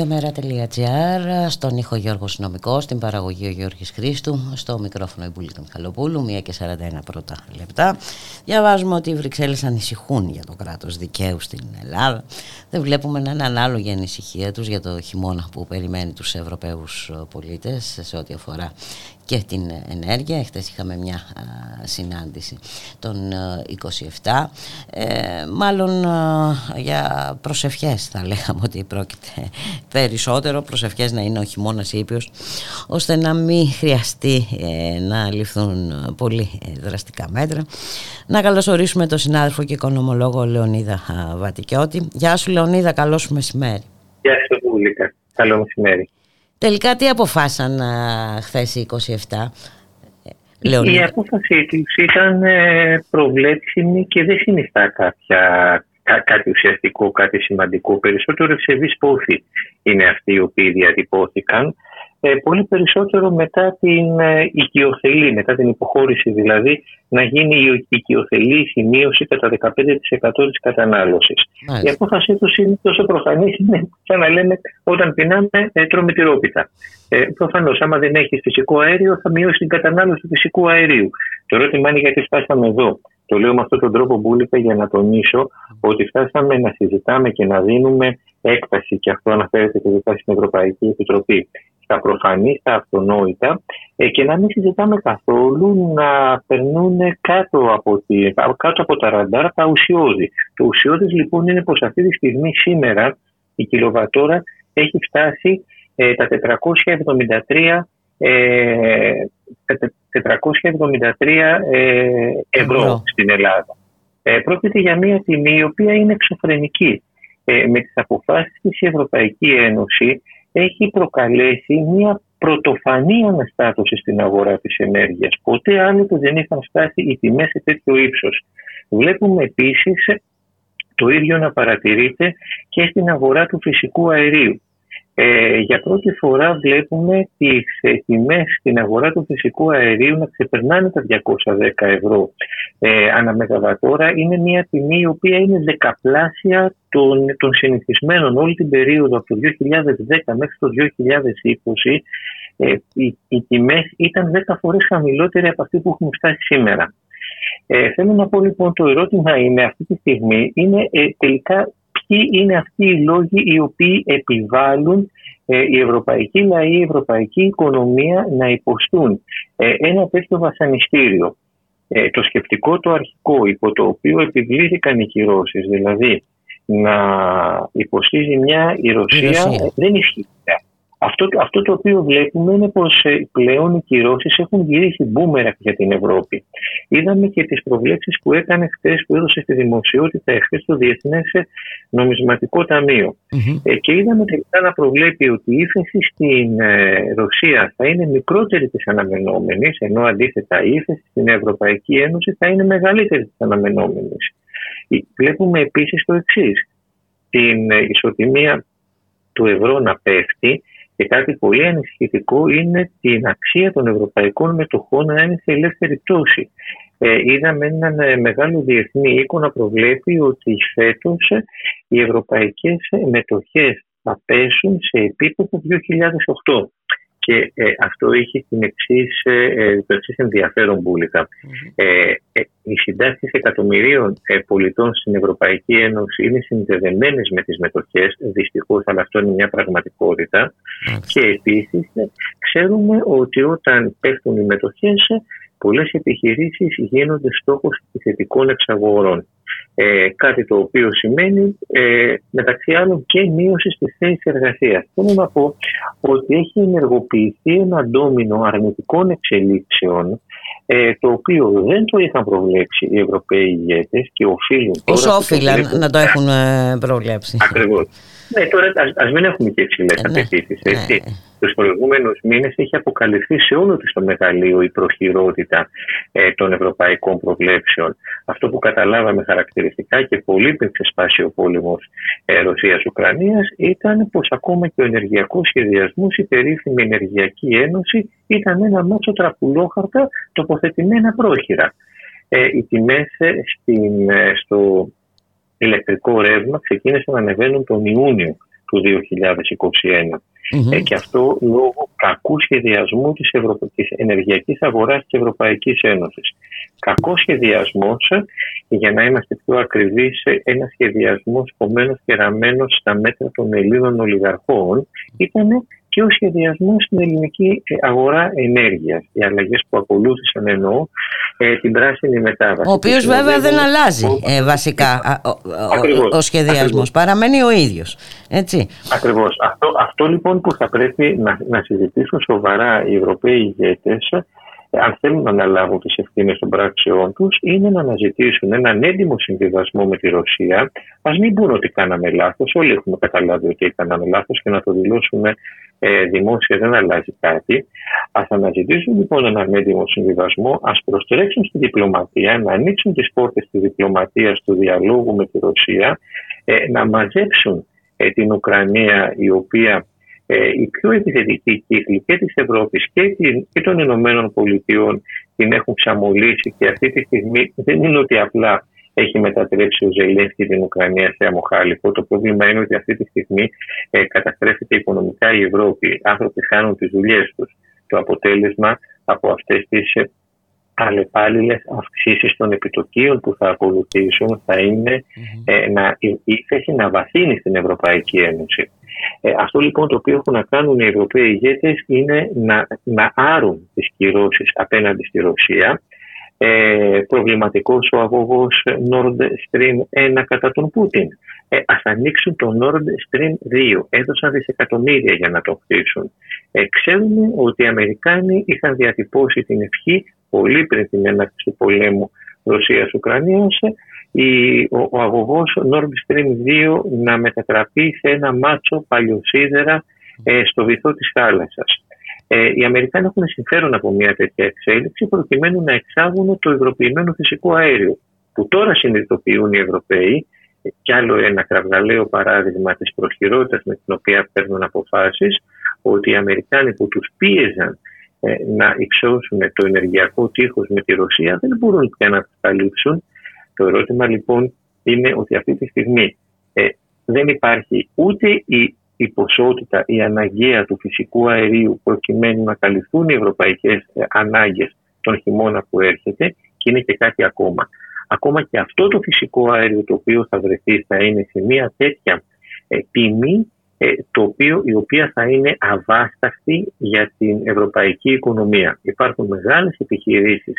radiomέρα.gr radiomera.gr Στον ήχο Γιώργο Συνομικό, στην παραγωγή ο Γιώργης Χρήστου Στο μικρόφωνο η Μπουλίκα Μιχαλοπούλου 1 και 41 πρώτα λεπτά Διαβάζουμε ότι οι Βρυξέλλες ανησυχούν για το κράτος δικαίου στην Ελλάδα Δεν βλέπουμε να είναι ανάλογη η ανησυχία τους για το χειμώνα που περιμένει τους Ευρωπαίους πολίτες Σε ό,τι αφορά και την ενέργεια. Χθες είχαμε μια συνάντηση των 27. Ε, μάλλον για προσευχές θα λέγαμε ότι πρόκειται περισσότερο. Προσευχές να είναι ο χειμώνας ήπιος ώστε να μην χρειαστεί ε, να ληφθούν πολύ ε, δραστικά μέτρα. Να καλωσορίσουμε τον συνάδελφο και οικονομολόγο Λεωνίδα Βατικιώτη. Γεια σου Λεωνίδα, καλό σου μεσημέρι. Γεια σου Βούλικα, καλό μεσημέρι. Τελικά τι αποφάσισαν χθες οι 27 Λεωνίδα; Η απόφαση του ήταν ε, προβλέψιμη και δεν συνιστά κάποια, κάτι ουσιαστικό, κάτι σημαντικό. Περισσότερο ευσεβείς πόθη είναι αυτοί οι οποίοι διατυπώθηκαν ε, πολύ περισσότερο μετά την ε, οικειοθελή, μετά την υποχώρηση δηλαδή, να γίνει η οικειοθελή η μείωση κατά 15% της κατανάλωσης. Η απόφασή τους είναι τόσο προφανής, είναι σαν να λέμε όταν πεινάμε ε, τρώμε τυρόπιτα. Ε, Προφανώς, άμα δεν έχεις φυσικό αέριο, θα μειώσεις την κατανάλωση του φυσικού αερίου. Το ερώτημα είναι γιατί φτάσαμε εδώ. Το λέω με αυτόν τον τρόπο, Μπούλικα, για να τονίσω ότι φτάσαμε να συζητάμε και να δίνουμε έκταση, και αυτό αναφέρεται και δικά στην Ευρωπαϊκή Επιτροπή, στα προφανή, στα αυτονόητα ε, και να μην συζητάμε καθόλου να περνούν κάτω από, τη, κάτω από τα ραντάρ τα ουσιώδη. Το ουσιώδης λοιπόν είναι πως αυτή τη στιγμή σήμερα η κιλοβατόρα έχει φτάσει ε, τα 473 473 ευρώ στην Ελλάδα. Πρόκειται για μια τιμή η οποία είναι εξωφρενική. Με τις αποφάσεις της η Ευρωπαϊκή Ένωση έχει προκαλέσει μια πρωτοφανή αναστάτωση στην αγορά της ενέργειας. Ποτέ άλλοτε δεν είχαν φτάσει οι τιμές σε τέτοιο ύψος. Βλέπουμε επίσης το ίδιο να παρατηρείται και στην αγορά του φυσικού αερίου. Ε, για πρώτη φορά βλέπουμε τις ε, τιμές στην αγορά του φυσικού αερίου να ξεπερνάνε τα 210 ευρώ ε, ανά μεγαβατόρα. Είναι μια τιμή η οποία είναι δεκαπλάσια των, των συνηθισμένων όλη την περίοδο από το 2010 μέχρι το 2020 ε, οι, οι τιμές ήταν 10 φορές χαμηλότεροι από αυτή που έχουμε φτάσει σήμερα. Ε, θέλω να πω λοιπόν το ερώτημα είναι αυτή τη στιγμή είναι ε, τελικά ποιοι είναι αυτοί οι λόγοι οι οποίοι επιβάλλουν ε, η ευρωπαϊκή λαή, η ευρωπαϊκή οικονομία να υποστούν ε, ένα τέτοιο βασανιστήριο. Ε, το σκεπτικό το αρχικό υπό το οποίο επιβλήθηκαν οι κυρώσεις, δηλαδή να υποστήσει μια η Ρωσία, δεν ισχύει. Αυτό, αυτό το οποίο βλέπουμε είναι πως ε, πλέον οι κυρώσεις έχουν γυρίσει μπούμερα για την Ευρώπη. Είδαμε και τις προβλέψεις που έκανε χθες που έδωσε στη δημοσιότητα εχθέ το Διεθνές Νομισματικό Ε, και είδαμε τελικά να προβλέπει ότι η ύφεση στην ε, Ρωσία θα είναι μικρότερη της αναμενόμενης, ενώ αντίθετα η ύφεση στην Ευρωπαϊκή Ένωση θα είναι μεγαλύτερη της αναμενόμενης. Βλέπουμε επίσης το εξής. Την ε, ισοτιμία του ευρώ να πέφτει και κάτι πολύ ανησυχητικό είναι την αξία των ευρωπαϊκών μετοχών να είναι σε ελεύθερη πτώση. Ε, είδαμε έναν ε, μεγάλο διεθνή οίκο να προβλέπει ότι φέτος ε, οι ευρωπαϊκές μετοχές θα πέσουν σε επίπεδο 2008. Και ε, αυτό είχε την εξής, ε, ε το εξής ενδιαφέρον Ε, ε, οι συντάξει εκατομμυρίων πολιτών στην Ευρωπαϊκή Ένωση είναι συνδεδεμένες με τις μετοχές, δυστυχώς, αλλά αυτό είναι μια πραγματικότητα. Και επίσης ξέρουμε ότι όταν πέφτουν οι μετοχές, πολλές επιχειρήσεις γίνονται στόχος επιθετικών εξαγορών. Ε, κάτι το οποίο σημαίνει ε, μεταξύ άλλων και μείωση στη θέση εργασίας. Θέλω να πω ότι έχει ενεργοποιηθεί ένα ντόμινο αρνητικών εξελίξεων ε, το οποίο δεν το είχαν προβλέψει οι Ευρωπαίοι ηγέτες και οφείλουν... Όσο όφυλαν να το έχουν ε, προβλέψει. Ακριβώς. Ναι, τώρα ας μην έχουμε και υψηλές ε, απαιτήσεις. Ναι, ναι. Τους προηγούμενους μήνες έχει αποκαλυφθεί σε όλο της το μεγαλείο η προχειρότητα ε, των ευρωπαϊκών προβλέψεων. Αυτό που καταλάβαμε χαρακτηριστικά και πολύ πριν ξεσπάσει ο πόλεμος ε, Ρωσία-Ουκρανία ήταν πως ακόμα και ο ενεργειακός σχεδιασμός, η περίφημη Ενεργειακή Ένωση, ήταν ένα μάτσο τραπουλόχαρτα τοποθετημένα πρόχειρα. Ε, οι τιμές ε, στο ηλεκτρικό ρεύμα ξεκίνησαν να ανεβαίνουν τον Ιούνιο του 2021. Ε, και αυτό λόγω κακού σχεδιασμού της, Ευρω... της ενεργειακής αγοράς της Ευρωπαϊκής Ένωσης. Κακό σχεδιασμός, για να είμαστε πιο ακριβείς, ένα σχεδιασμός επομένω και ραμμένος στα μέτρα των Ελλήνων ολιγαρχών, ήταν και ο σχεδιασμός στην ελληνική ε, αγορά ενέργειας. Οι αλλαγές που ακολούθησαν εννοώ ε, την πράσινη μετάβαση. Ο οποίος βέβαια δεν αλλάζει ε, βασικά ο, ο, ο σχεδιασμός. Παραμένει ο ίδιος. Ακριβώς. Αυτό, αυτό λοιπόν που θα πρέπει να, να συζητήσουν σοβαρά οι Ευρωπαίοι ηγέτες αν θέλουν να αναλάβουν τις ευθύνες των πράξεών τους, είναι να αναζητήσουν έναν έντιμο συμβιβασμό με τη Ρωσία. Α μην πούν ότι κάναμε λάθος. Όλοι έχουμε καταλάβει ότι έκαναμε λάθος και να το δηλώσουμε ε, δημόσια δεν αλλάζει κάτι. Α αναζητήσουν λοιπόν έναν έντιμο συμβιβασμό, ας προστρέξουν στη διπλωματία, να ανοίξουν τις πόρτες της διπλωματίας, του διαλόγου με τη Ρωσία, ε, να μαζέψουν ε, την Ουκρανία η οποία ε, η πιο επιθετική κύκλη και της Ευρώπης και, και των Ηνωμένων Πολιτειών την έχουν ξαμολύσει και αυτή τη στιγμή δεν είναι ότι απλά έχει μετατρέψει ο Ζελένσκι την Ουκρανία σε αμοχάλικο. Το πρόβλημα είναι ότι αυτή τη στιγμή ε, καταστρέφεται οικονομικά η Ευρώπη. Οι άνθρωποι χάνουν τις δουλειές τους. Το αποτέλεσμα από αυτές τις ε, αλλεπάλληλε αυξήσεις των επιτοκίων που θα ακολουθήσουν θα ειναι ε, να, η ύφεση να βαθύνει στην Ευρωπαϊκή Ένωση. Ε, αυτό λοιπόν το οποίο έχουν να κάνουν οι Ευρωπαίοι ηγέτες είναι να, να άρουν τις κυρώσεις απέναντι στη Ρωσία ε, προβληματικός ο αγωγός Nord Stream 1 κατά τον Πούτιν. Ε, ας ανοίξουν το Nord Stream 2. Έδωσαν δισεκατομμύρια για να το χτίσουν. Ε, ξέρουμε ότι οι Αμερικάνοι είχαν διατυπώσει την ευχή πολύ πριν την έναρξη του πολέμου Ρωσίας-Ουκρανίας ο, ο αγωγός Nord Stream 2 να μετατραπεί σε ένα μάτσο παλιοσίδερα ε, στο βυθό της θάλασσας. Ε, οι Αμερικάνοι έχουν συμφέρον από μια τέτοια εξέλιξη προκειμένου να εξάγουν το υγροποιημένο φυσικό αέριο που τώρα συνειδητοποιούν οι Ευρωπαίοι κι άλλο ένα κραυγαλαίο παράδειγμα της προχειρότητας με την οποία παίρνουν αποφάσεις ότι οι Αμερικάνοι που τους πίεζαν ε, να υψώσουν το ενεργειακό τείχος με τη Ρωσία δεν μπορούν πια να τους καλύψουν. Το ερώτημα λοιπόν είναι ότι αυτή τη στιγμή ε, δεν υπάρχει ούτε η η ποσότητα, η αναγκαία του φυσικού αερίου προκειμένου να καλυφθούν οι ευρωπαϊκές ε, ανάγκες τον χειμώνα που έρχεται και είναι και κάτι ακόμα. Ακόμα και αυτό το φυσικό αέριο το οποίο θα βρεθεί θα είναι σε μια τέτοια ε, τιμή ε, το οποίο, η οποία θα είναι αβάσταχτη για την ευρωπαϊκή οικονομία. Υπάρχουν μεγάλες επιχειρήσεις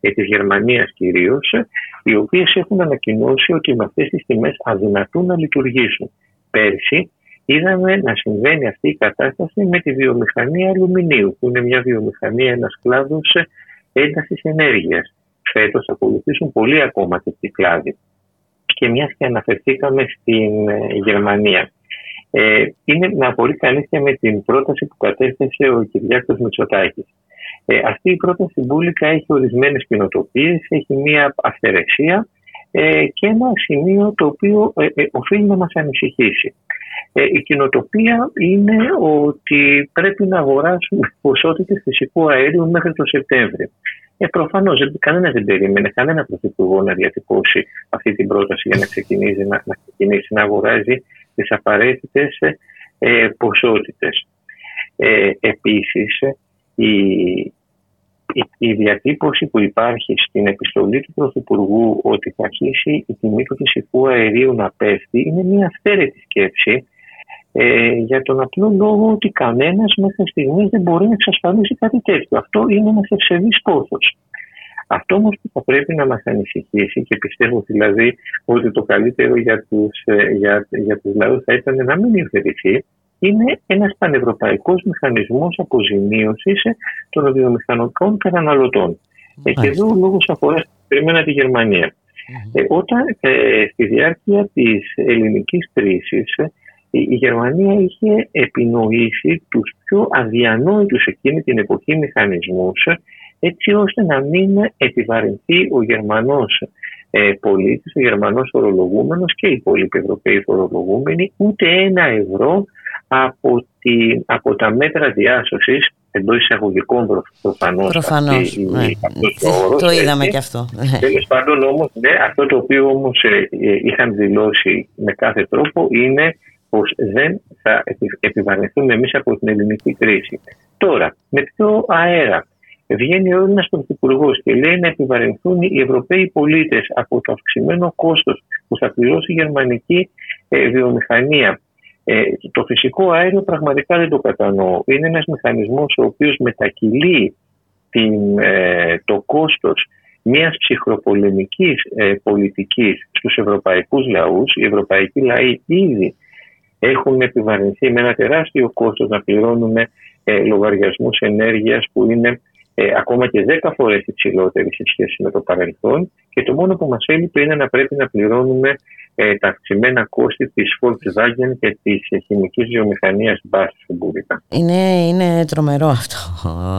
ε, της Γερμανίας κυρίως, οι οποίες έχουν ανακοινώσει ότι με αυτές τις τιμές αδυνατούν να λειτουργήσουν. Πέρσι είδαμε να συμβαίνει αυτή η κατάσταση με τη βιομηχανία αλουμινίου, που είναι μια βιομηχανία, ένας κλάδος έντασης ενέργειας. Φέτος θα ακολουθήσουν πολύ ακόμα τέτοιοι κλάδοι. Και μιας και αναφερθήκαμε στην ε, Γερμανία. Ε, είναι να απορρεί κανείς και με την πρόταση που κατέθεσε ο Κυριάκος Μητσοτάκης. Ε, αυτή η πρόταση μπουλικα έχει ορισμένες κοινοτοπίε, έχει μια αυθαιρεσία ε, και ένα σημείο το οποίο ε, ε, οφείλει να μας ανησυχήσει. Ε, η κοινοτοπία είναι ότι πρέπει να αγοράσουμε ποσότητες φυσικού αέριου μέχρι το Σεπτέμβριο. Ε, Προφανώς κανένας δεν περίμενε κανένα πρωθυπουργό να διατυπώσει αυτή την πρόταση για να ξεκινήσει να, να, ξεκινήσει να αγοράζει τις απαραίτητες ε, ποσότητες. Ε, Επίσης, η, η διατύπωση που υπάρχει στην επιστολή του Πρωθυπουργού ότι θα αρχίσει η τιμή του φυσικού αερίου να πέφτει είναι μια αυθαίρετη σκέψη ε, για τον απλό λόγο ότι κανένας μέχρι στιγμής δεν μπορεί να εξασφαλίσει κάτι τέτοιο. Αυτό είναι ένας ευσεβής πόθος. Αυτό όμως που θα πρέπει να μας ανησυχήσει και πιστεύω δηλαδή ότι το καλύτερο για τους ε, για, για τους λαούς θα ήταν να μην υιοθετηθεί είναι ένας πανευρωπαϊκός μηχανισμός αποζημίωσης των βιομηχανικών καταναλωτών. Ε, και εδώ ο λόγος αφοράς συγκεκριμένα τη γερμανια Ε, όταν ε, στη διάρκεια της ελληνικής κρίσης η Γερμανία είχε επινοήσει τους πιο αδιανόητους εκείνη την εποχή μηχανισμούς έτσι ώστε να μην επιβαρυνθεί ο Γερμανός ε, πολίτης, ο Γερμανός φορολογούμενος και οι υπόλοιποι Ευρωπαίοι φορολογούμενοι ούτε ένα ευρώ από, τη, από τα μέτρα διάσωσης εντό εισαγωγικών προφανώς. Προφανώς. Ναι. Το, το είδαμε και αυτό. Τέλος πάντων, όμως, ναι, αυτό το οποίο όμως ε, ε, είχαν δηλώσει με κάθε τρόπο είναι πως δεν θα επιβαρυνθούμε εμείς από την ελληνική κρίση. Τώρα, με ποιο αέρα βγαίνει ο Έλληνα Πρωθυπουργός και λέει να επιβαρυνθούν οι Ευρωπαίοι πολίτες από το αυξημένο κόστος που θα πληρώσει η γερμανική ε, βιομηχανία ε, το φυσικό αέριο πραγματικά δεν το κατανοώ. Είναι ένας μηχανισμός ο οποίος μετακυλεί την, ε, το κόστος μιας ψυχροπολεμικής ε, πολιτικής στους ευρωπαϊκούς λαούς. Οι ευρωπαϊκοί λαοί ήδη έχουν επιβαρυνθεί με ένα τεράστιο κόστος να πληρώνουν ε, λογαριασμούς ενέργειας που είναι ε, ακόμα και 10 φορές υψηλότεροι σε σχέση με το παρελθόν και το μόνο που μας έλειπε είναι να πρέπει να πληρώνουμε ε, τα αυξημένα κόστη της Volkswagen και της χημικής βιομηχανίας Μπάς στην Είναι, είναι τρομερό αυτό,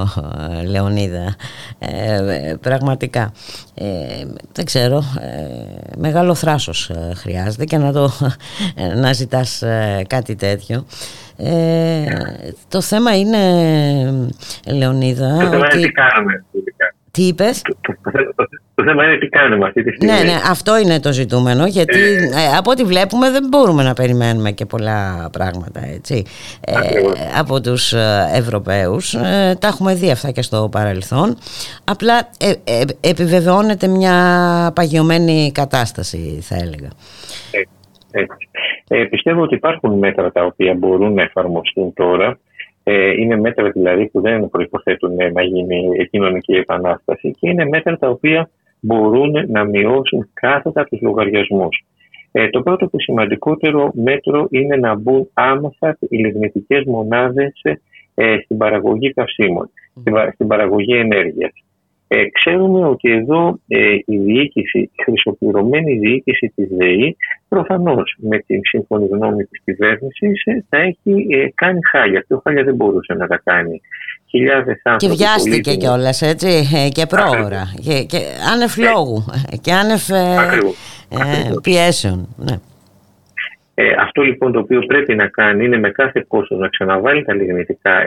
Λεωνίδα, ε, πραγματικά. Ε, δεν ξέρω, ε, μεγάλο θράσος ε, χρειάζεται και να, το, να ζητάς κάτι τέτοιο. Το θέμα είναι, Λεωνίδα, το θέμα είναι τι κάνουμε. Τι είπες; Το, θέμα είναι τι κάνουμε αυτή τη στιγμή. Ναι, ναι, αυτό είναι το ζητούμενο. Γιατί ε, ε, από ό,τι βλέπουμε δεν μπορούμε να περιμένουμε και πολλά πράγματα έτσι, ε, από τους ε, Ευρωπαίους. τα έχουμε δει αυτά και στο παρελθόν. Απλά επιβεβαιώνεται μια παγιωμένη κατάσταση, θα έλεγα. Ε, πιστεύω ότι υπάρχουν μέτρα τα οποία μπορούν να εφαρμοστούν τώρα Ε, είναι μέτρα δηλαδή που δεν προϋποθέτουν να γίνει κοινωνική επανάσταση και είναι μέτρα τα οποία μπορούν να μειώσουν κάθετα τους λογαριασμούς. Ε, το πρώτο και σημαντικότερο μέτρο είναι να μπουν άμεσα οι λιγνητικές μονάδες ε, στην παραγωγή καυσίμων, στην παραγωγή ενέργειας. Ε, ξέρουμε ότι εδώ ε, η διοίκηση, η χρυσοπληρωμένη διοίκηση της ΔΕΗ προφανώς με την σύμφωνη γνώμη της κυβέρνησης ε, θα έχει ε, κάνει χάλια. Αυτό χάλια δεν μπορούσε να τα κάνει. Χιλιάδες άνθρωποι. Και βιάστηκε κιόλας έτσι ε, και πρόωρα και, και άνευ λόγου και άνευ πιέσεων. Ναι. Ε, αυτό λοιπόν το οποίο πρέπει να κάνει είναι με κάθε κόστος να ξαναβάλει τα λιγνητικά,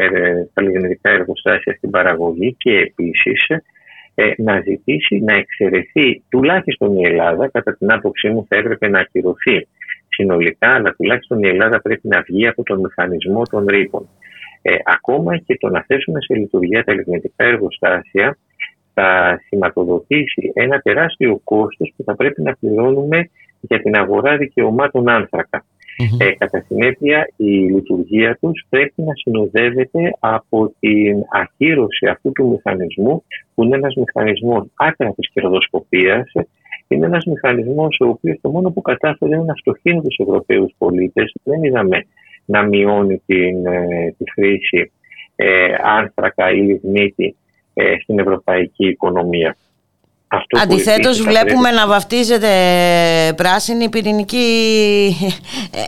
τα λιγνητικά εργοστάσια στην παραγωγή και επίσης ε, να ζητήσει να εξαιρεθεί τουλάχιστον η Ελλάδα, κατά την άποψή μου θα έπρεπε να ακυρωθεί συνολικά, αλλά τουλάχιστον η Ελλάδα πρέπει να βγει από τον μηχανισμό των ρήπων. Ε, ακόμα και το να θέσουμε σε λειτουργία τα λιγνητικά εργοστάσια θα σηματοδοτήσει ένα τεράστιο κόστος που θα πρέπει να πληρώνουμε για την αγορά δικαιωμάτων άνθρακα. Ε, κατά συνέπεια, η λειτουργία τους πρέπει να συνοδεύεται από την ακύρωση αυτού του μηχανισμού, που είναι ένας μηχανισμός άκρας της κερδοσκοπίας, είναι ένας μηχανισμός ο οποίος το μόνο που κατάφερε είναι να φτωχύνει τους Ευρωπαίους πολίτες. Δεν είδαμε να μειώνει την, ε, τη χρήση ε, άνθρακα ή λιγνίτη ε, στην ευρωπαϊκή οικονομία. Αντιθέτως βλέπουμε να βαφτίζεται πράσινη πυρηνική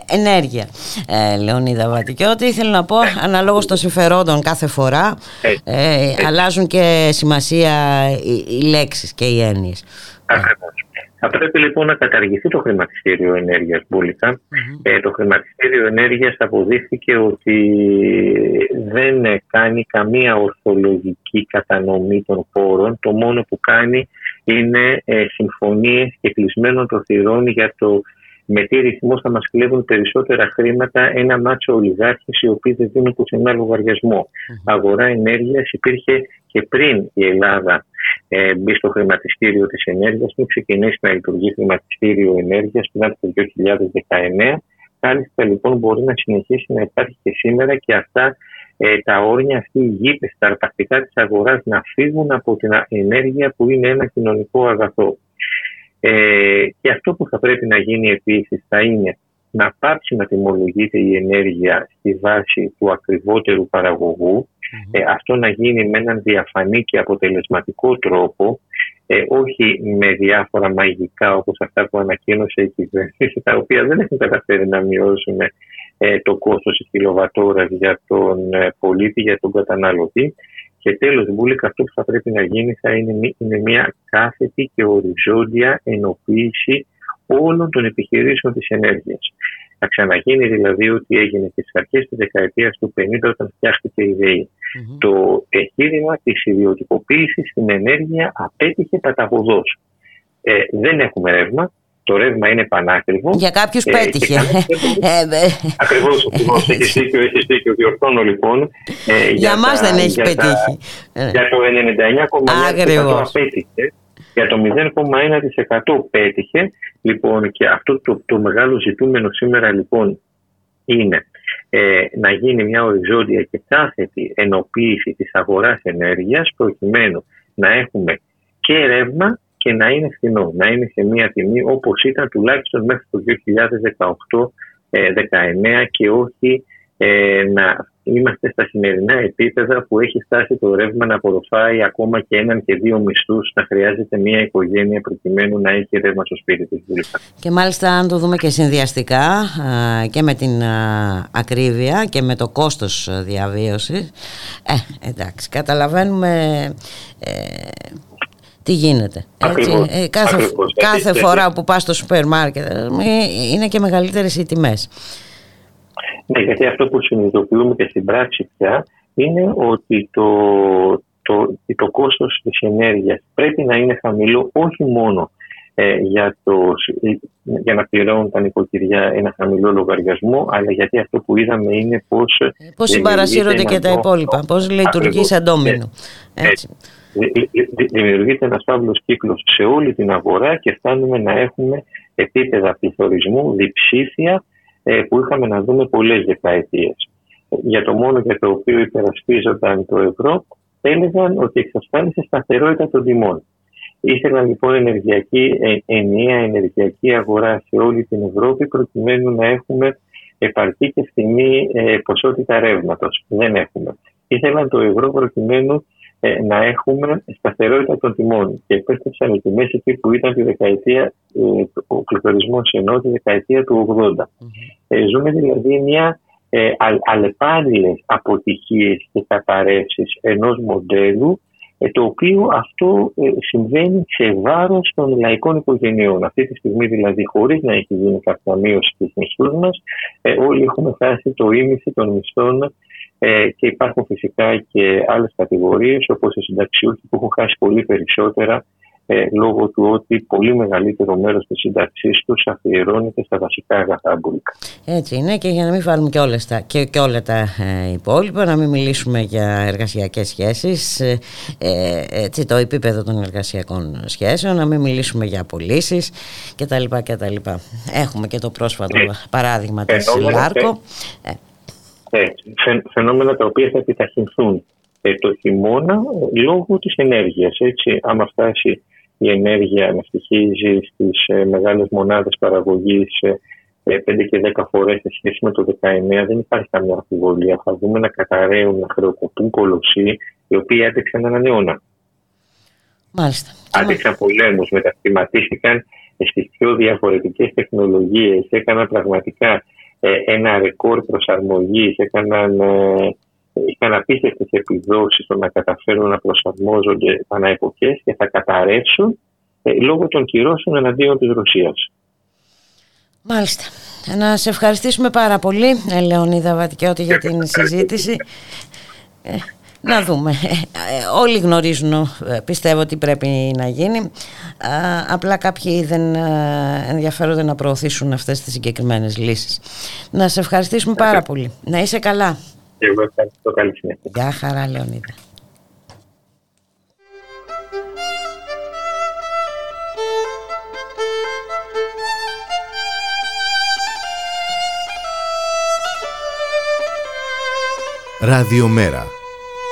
ενέργεια. Ε, Λεωνίδα Βατικιώτη, ήθελα να πω αναλόγως των συμφερόντων κάθε φορά ε, αλλάζουν και σημασία οι, οι λέξεις και οι έννοιες. Ακριβώς. Θα πρέπει λοιπόν να καταργηθεί το χρηματιστήριο ενέργειας Ε, το χρηματιστήριο ενέργειας αποδείχθηκε ότι δεν κάνει καμία ορθολογική κατανομή των πόρων. Το μόνο που κάνει είναι ε, συμφωνίες και κλεισμένων των θυρών για το με τι ρυθμό θα μας κλέβουν περισσότερα χρήματα ένα μάτσο ολιγάρχες οι οποίοι δεν δίνουν πουθενά λογαριασμό. Αγορά ενέργειας υπήρχε και πριν η Ελλάδα ε, μπει στο χρηματιστήριο της ενέργειας, μην ξεκινήσει να λειτουργεί χρηματιστήριο ενέργειας πριν από το 2019. Κάλιστα λοιπόν μπορεί να συνεχίσει να υπάρχει και σήμερα και αυτά ε, τα όρια, αυτοί οι γήπες, τα αρπακτικά της αγοράς να φύγουν από την ενέργεια που είναι ένα κοινωνικό αγαθό. Ε, και αυτό που θα πρέπει να γίνει επίσης θα είναι να πάψει να τιμολογείται η ενέργεια στη βάση του ακριβότερου ε, αυτό να γίνει με έναν διαφανή και αποτελεσματικό τρόπο, ε, όχι με διάφορα μαγικά όπως αυτά που ανακοίνωσε η κυβέρνηση, τα οποία δεν έχουν καταφέρει να μειώσουν ε, το κόστος της κιλοβατόρας για τον ε, πολίτη, για τον καταναλωτή. Και τέλος, Μπούλικα, αυτό που θα πρέπει να γίνει θα είναι, είναι μια κάθετη και οριζόντια ενοποίηση όλων των επιχειρήσεων της ενέργειας. Θα ξαναγίνει δηλαδή ότι έγινε και στις αρχές της δεκαετίας του 50 όταν φτιάχτηκε η ΔΕΗ. Το εγχείρημα της ιδιωτικοποίησης στην ενέργεια απέτυχε παταγωδός. Ε, δεν έχουμε ρεύμα, το ρεύμα είναι πανάκριβο. Για κάποιους ε, πέτυχε. Ακριβώς, έχεις δίκιο, έχεις δίκιο. Διορθώνω λοιπόν. Ε, για για μας δεν έχει πετύχει. για το 99,9% απέτυχε. Για το 0,1% πέτυχε. Λοιπόν, και αυτό το, το μεγάλο ζητούμενο σήμερα λοιπόν είναι ε, να γίνει μια οριζόντια και κάθετη ενοποίηση της αγοράς ενέργειας προκειμένου να έχουμε και ρεύμα και να είναι φθηνό, να είναι σε μια τιμή όπως ήταν τουλάχιστον μέχρι το 2018-2019 και όχι ε, να είμαστε στα σημερινά επίπεδα που έχει φτάσει το ρεύμα να απορροφάει ακόμα και έναν και δύο μισθούς, να χρειάζεται μια οικογένεια προκειμένου να έχει ρεύμα στο σπίτι της. Και μάλιστα, αν το δούμε και συνδυαστικά και με την ακρίβεια και με το κόστος διαβίωσης, ε, εντάξει, καταλαβαίνουμε ε, τι γίνεται. Ε, κάθε κάθε φορά που πας στο σούπερ μάρκετ ε, είναι και μεγαλύτερες οι τιμές. Ναι, γιατί αυτό που συνειδητοποιούμε και στην πράξη πια είναι ότι το, το, το κόστος της ενέργειας πρέπει να είναι χαμηλό όχι μόνο ε, για, το, για να πληρώνουν τα νοικοκυριά ένα χαμηλό λογαριασμό, αλλά γιατί αυτό που είδαμε είναι πώς... Ε, πώς συμπαρασύρονται και τα υπόλοιπα, πώς λειτουργεί σαν ντόμινο. Έτσι. Δημιουργείται ένας παύλος κύκλος σε όλη την αγορά και φτάνουμε να έχουμε επίπεδα πληθωρισμού διψήφια ε, που είχαμε να δούμε πολλές δεκαετίες. για το μόνο για το οποίο υπερασπίζονταν το ευρώ, έλεγαν ότι εξασφάλισε σταθερότητα των τιμών. Ήθελαν λοιπόν ενεργειακή, ε, ενιαία ενεργειακή αγορά σε όλη την Ευρώπη προκειμένου να έχουμε επαρκή και φθηνή ε, ποσότητα ρεύματος. Δεν έχουμε. Ήθελαν το ευρώ προκειμένου ε, να έχουμε σταθερότητα των τιμών και επέστρεψαν οι τιμέ εκεί που ήταν τη δεκαετία, ο πληθωρισμό ενώ τη δεκαετία του 80. Mm-hmm. ζούμε δηλαδή μια ε, αλλεπάλληλες αποτυχίες και καταρρεύσεις ενός μοντέλου ε, το οποίο αυτό ε, συμβαίνει σε βάρος των λαϊκών οικογενειών. Αυτή τη στιγμή δηλαδή χωρίς να έχει γίνει κάποια μείωση στις μισθούς μας ε, όλοι έχουμε φτάσει το ίμιση των μισθών και υπάρχουν φυσικά και άλλες κατηγορίες όπως οι συνταξιούχοι που έχουν χάσει πολύ περισσότερα ε, λόγω του ότι πολύ μεγαλύτερο μέρος της σύνταξής τους αφιερώνεται στα βασικά αγαθά Έτσι είναι και για να μην βάλουμε και, όλες τα, και, και όλα τα ε, υπόλοιπα, να μην μιλήσουμε για εργασιακές σχέσεις, ε, έτσι το επίπεδο των εργασιακών σχέσεων, να μην μιλήσουμε για απολύσει κτλ. κτλ. Έχουμε και το πρόσφατο παράδειγμα της ΛΑΡΚΟ. φαινόμενα τα οποία θα επιταχυνθούν το χειμώνα λόγω της ενέργειας. Έτσι, άμα φτάσει η ενέργεια να στοιχίζει στις ε, μεγάλες μονάδες παραγωγής 5 ε, και 10 φορές σε σχέση με το 19 δεν υπάρχει καμία αμφιβολία. Θα δούμε να καταραίουν, να χρεοκοπούν κολοσσοί οι οποίοι έτρεξαν έναν αιώνα. Μάλιστα. Άντεξαν πολέμους, μετασχηματίστηκαν στις πιο διαφορετικές τεχνολογίες, έκαναν πραγματικά ε, ένα ρεκόρ προσαρμογής, έκαναν είχαν απίστευτες επιδόσεις στο να καταφέρουν να προσαρμόζονται ανά και θα καταρρεύσουν ε, λόγω των κυρώσεων εναντίον της Ρωσίας. Μάλιστα. Να σε ευχαριστήσουμε πάρα πολύ, ε, Λεωνίδα Βατικιώτη, για την συζήτηση. Ε, να δούμε. όλοι γνωρίζουν, πιστεύω ότι πρέπει να γίνει. απλά κάποιοι δεν ενδιαφέρονται να προωθήσουν αυτές τις συγκεκριμένες λύσεις. Να σε ευχαριστήσουμε πάρα πολύ. Να είσαι καλά. Και εγώ ευχαριστώ. Καλή συνέχεια. Γεια χαρά, Λεωνίδα. Ραδιομέρα.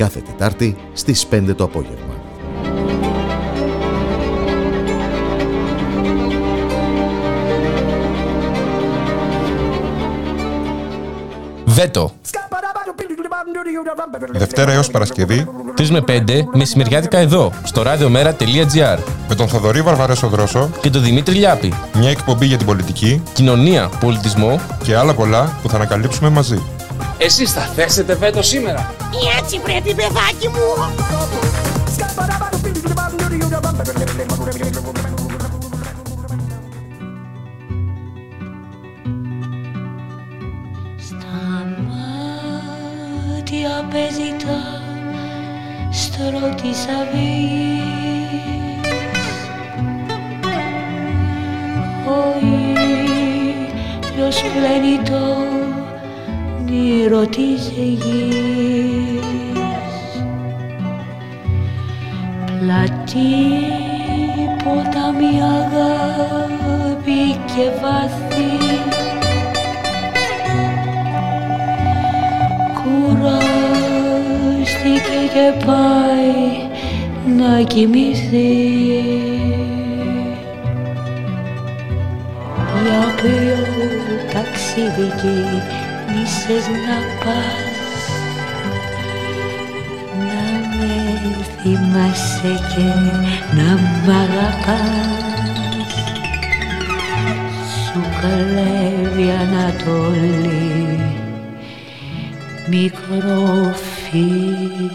Κάθε Τετάρτη στις 5 το απόγευμα. Βέτο. Δευτέρα έως Παρασκευή 3 με 5 μεσημεριάτικα εδώ, στο radiomera.gr με τον Θοδωρή Βαρβαρέσο Δρόσο και τον Δημήτρη Λιάπη. Μια εκπομπή για την πολιτική, κοινωνία, πολιτισμό και άλλα πολλά που θα ανακαλύψουμε μαζί. Εσείς θα θέσετε βέτο σήμερα. Έτσι πρέπει παιδάκι μου. μάτια παίζει τα στρώ της αυγής Ο ήλιος πλένει το νήρο της γης. Πλατή ποτάμι αγάπη και βαθύ κουράστηκε και πάει να κοιμηθεί. Για ποιο ταξίδι κίνησες να πας Να με θυμάσαι και να μ' αγαπάς. Σου καλεύει Ανατολή μικρό φίλι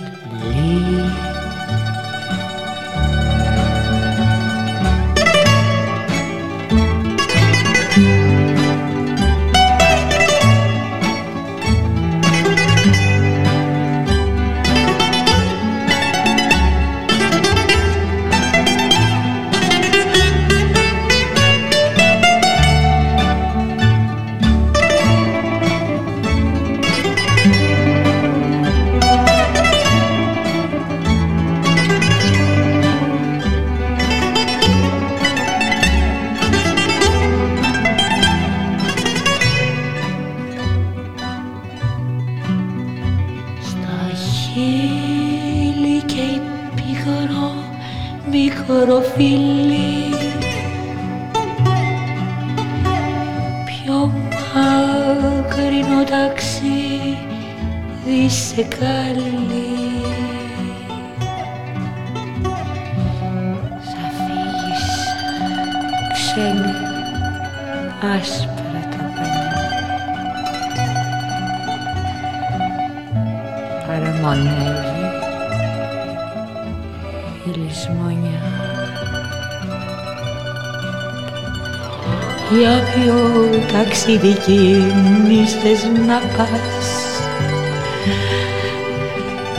ταξίδι κίνης θες να πας.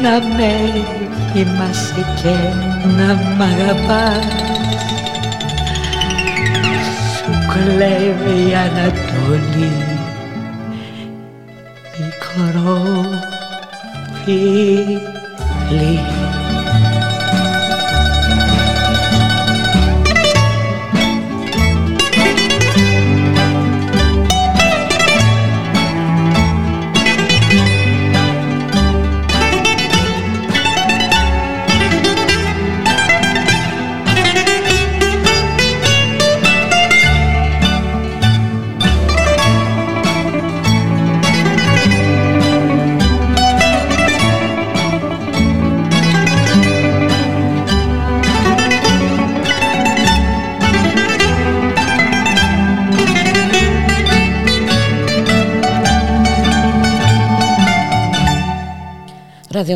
Να με θυμάσαι και να μ' αγαπάς. Σου κλέβει η Ανατολή μικρό φίλι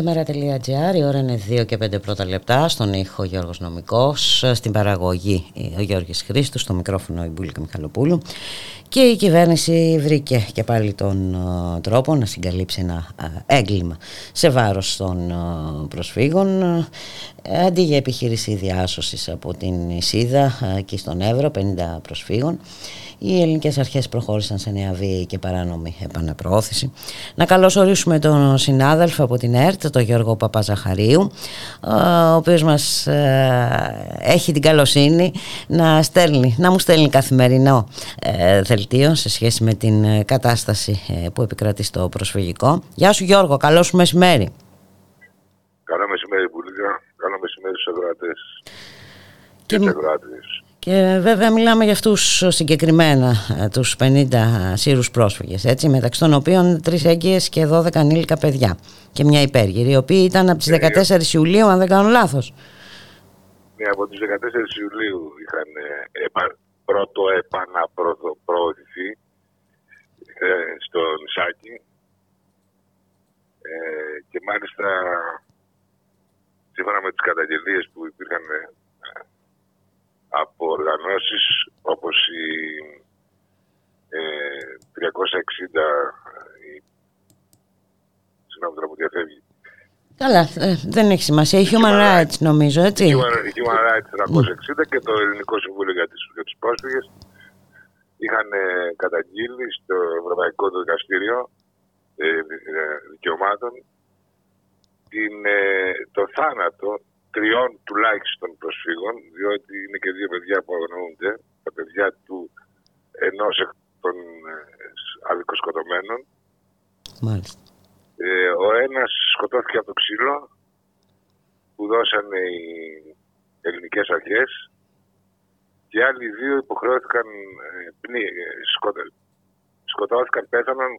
Ραδιομέρα.gr, η ώρα είναι 2 και 5 πρώτα λεπτά, στον ήχο Γιώργος Νομικός, στην παραγωγή ο Γιώργης Χρήστου, στο μικρόφωνο η Μπούλικα Μιχαλοπούλου. Και η κυβέρνηση βρήκε και πάλι τον uh, τρόπο να συγκαλύψει ένα uh, έγκλημα σε βάρος των uh, προσφύγων αντί για επιχείρηση διάσωσης από την Ισίδα και στον Εύρο 50 προσφύγων οι ελληνικές αρχές προχώρησαν σε νέα βίαιη και παράνομη επαναπροώθηση. Να καλωσορίσουμε τον συνάδελφο από την ΕΡΤ, τον Γιώργο Παπαζαχαρίου, ο οποίος μας ε, έχει την καλοσύνη να, στέλνει, να μου στέλνει καθημερινό ε, δελτίο σε σχέση με την ε, κατάσταση που επικρατεί στο προσφυγικό. Γεια σου Γιώργο, καλό σου μεσημέρι. Καλό μεσημέρι Πουλίκα, καλό μεσημέρι στους ευρωτές και, και και βέβαια μιλάμε για αυτούς συγκεκριμένα ε, τους 50 Σύρους πρόσφυγες έτσι, μεταξύ των οποίων τρεις έγκυες και 12 ανήλικα παιδιά και μια υπέργυρη οι οποίοι ήταν από τις 14 ναι. Ιουλίου αν δεν κάνω λάθος Ναι από τις 14 Ιουλίου είχαν ε, επα, πρώτο επαναπροωθηθεί ε, στο νησάκι ε, και μάλιστα σύμφωνα με τις καταγγελίες που υπήρχαν από οργανώσεις όπως η ε, 360 η... συγγνώμη τώρα που διαφεύγει Καλά, ε, δεν έχει σημασία. Η Human, Rights νομίζω, έτσι. Η Human, η Human Rights 360 και το Ελληνικό Συμβούλιο για, τις, για τους πρόσφυγες είχαν ε, καταγγείλει στο Ευρωπαϊκό Δικαστήριο ε, ε, Δικαιωμάτων την, το θάνατο τριών τουλάχιστον προσφύγων, διότι είναι και δύο παιδιά που αγνοούνται, τα παιδιά του ενός εκ των ε, αδικοσκοτωμένων. Μάλιστα. Ε, ο ένας σκοτώθηκε από το ξύλο που δώσανε οι ελληνικές αρχές και άλλοι δύο υποχρεώθηκαν, ε, πνί, ε, σκοτώθηκαν, πέθαναν,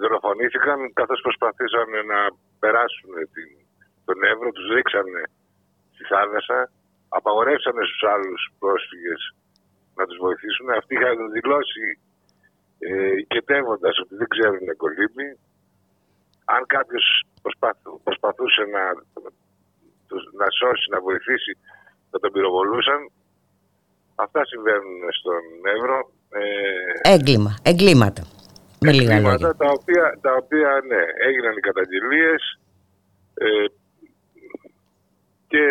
δολοφονήθηκαν καθώς προσπαθήσαν να περάσουν την τον Εύρο, τους ρίξανε στη θάλασσα, απαγορεύσανε στους άλλους πρόσφυγες να τους βοηθήσουν. Αυτοί είχαν δηλώσει ε, οικετεύοντας ότι δεν ξέρουν κολύμπη. Αν κάποιος προσπαθούσε να, να σώσει, να βοηθήσει, θα τον πυροβολούσαν. Αυτά συμβαίνουν στον Εύρο. Ε, Έγκλημα, εγκλήματα. Με λίγα λόγια. Τα οποία, τα οποία ναι, έγιναν οι καταγγελίες. Ε, και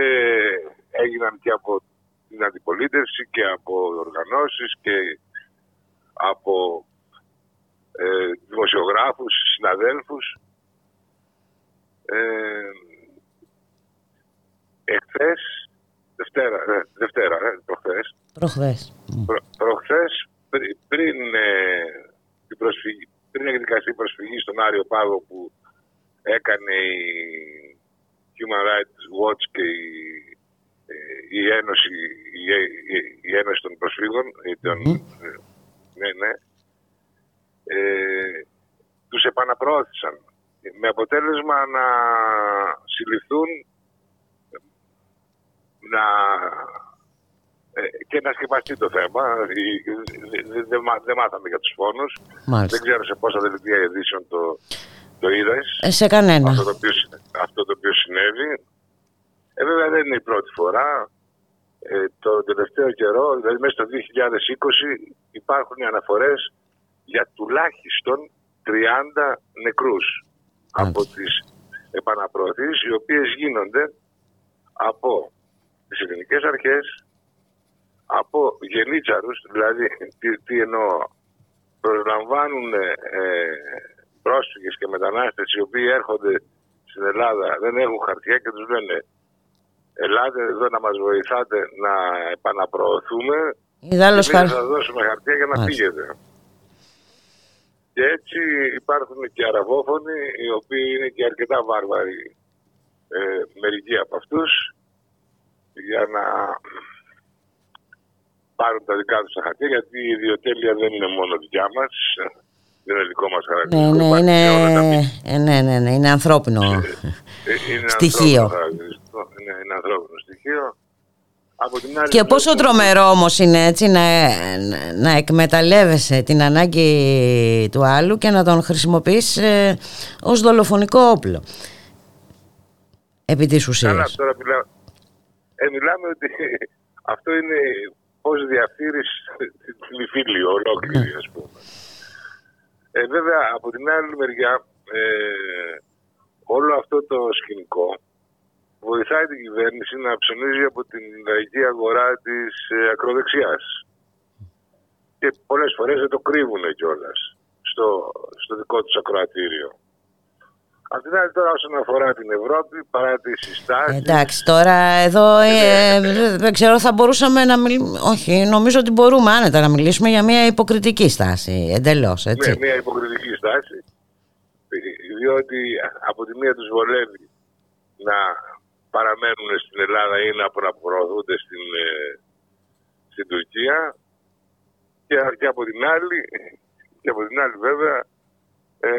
έγιναν και από την αντιπολίτευση και από οργανώσεις και από ε, δημοσιογράφους, συναδέλφους. Ε, εχθές, Δευτέρα, ε, Δευτέρα, ε, προχθές. Προχθές. Προ, προχθές, πριν, ε, την προσφυγή, πριν εκδικαστεί η προσφυγή στον Άριο Πάγο που έκανε η Human Rights Watch και η, ε, η η Ένωση, η, η, η Ένωση των Προσφύγων, η των, ναι, ναι, ε, τους επαναπροώθησαν με αποτέλεσμα να συλληφθούν να, ε, και να σκεπαστεί το θέμα. Δεν δε, μάθαμε για τους φόνους. Δεν ξέρω σε πόσα δελτία ειδήσεων το, το είδες; Ε, σε κανένα. Αυτό το οποίο, αυτό το οποίο συνέβη. Ε, βέβαια δεν είναι η πρώτη φορά. Ε, το τελευταίο καιρό, δηλαδή μέσα στο 2020 υπάρχουν οι αναφορές για τουλάχιστον 30 νεκρούς από τις επαναπροωθήσεις οι οποίες γίνονται από τις ελληνικές αρχές, από γενίτσαρους, δηλαδή τι, τι εννοώ, προσλαμβάνουν ε, πρόσφυγες και μετανάστες οι οποίοι έρχονται στην Ελλάδα, δεν έχουν χαρτιά και τους λένε ελάτε εδώ να μας βοηθάτε να επαναπροωθούμε και θα σας δώσουμε χαρτιά για να φύγετε. Και έτσι υπάρχουν και αραβόφωνοι οι οποίοι είναι και αρκετά βάρβαροι ε, μερικοί από αυτούς για να πάρουν τα δικά τους τα χαρτιά γιατί η ιδιοτέλεια δεν είναι μόνο δικιά μας δεν είναι δικό μας χαρακτηριστικό. Ναι, ναι, είναι, ε, ναι, ναι, ναι, είναι ανθρώπινο ε, ε, είναι στοιχείο. Ανθρώπινο είναι, είναι ανθρώπινο στοιχείο. Από την άλλη και πόσο τρομερό όμω είναι έτσι να, να εκμεταλλεύεσαι την ανάγκη του άλλου και να τον χρησιμοποιείς ε, ως δολοφονικό όπλο. Επί της ουσίας. Καλά, τώρα μιλά, ε, μιλάμε ότι αυτό είναι πώς διαφύρεις την φίλη ολόκληρη ας πούμε. Ε, βέβαια, από την άλλη μεριά, ε, όλο αυτό το σκηνικό βοηθάει την κυβέρνηση να ψωνίζει από την λαϊκή αγορά της ε, ακροδεξιάς. Και πολλές φορές δεν το κρύβουν κιόλας στο, στο δικό τους ακροατήριο. Απ' την άλλη τώρα όσον αφορά την Ευρώπη, παρά τις συστάσεις... Εντάξει, τώρα εδώ ε, δεν ξέρω θα μπορούσαμε να μιλήσουμε... Όχι, νομίζω ότι μπορούμε άνετα να μιλήσουμε για μια υποκριτική στάση, εντελώς, έτσι. Ναι, μια υποκριτική στάση, διότι από τη μία τους βολεύει να παραμένουν στην Ελλάδα ή να προωθούνται στην, ε, στην Τουρκία και, και, από την άλλη, και από την άλλη βέβαια ε,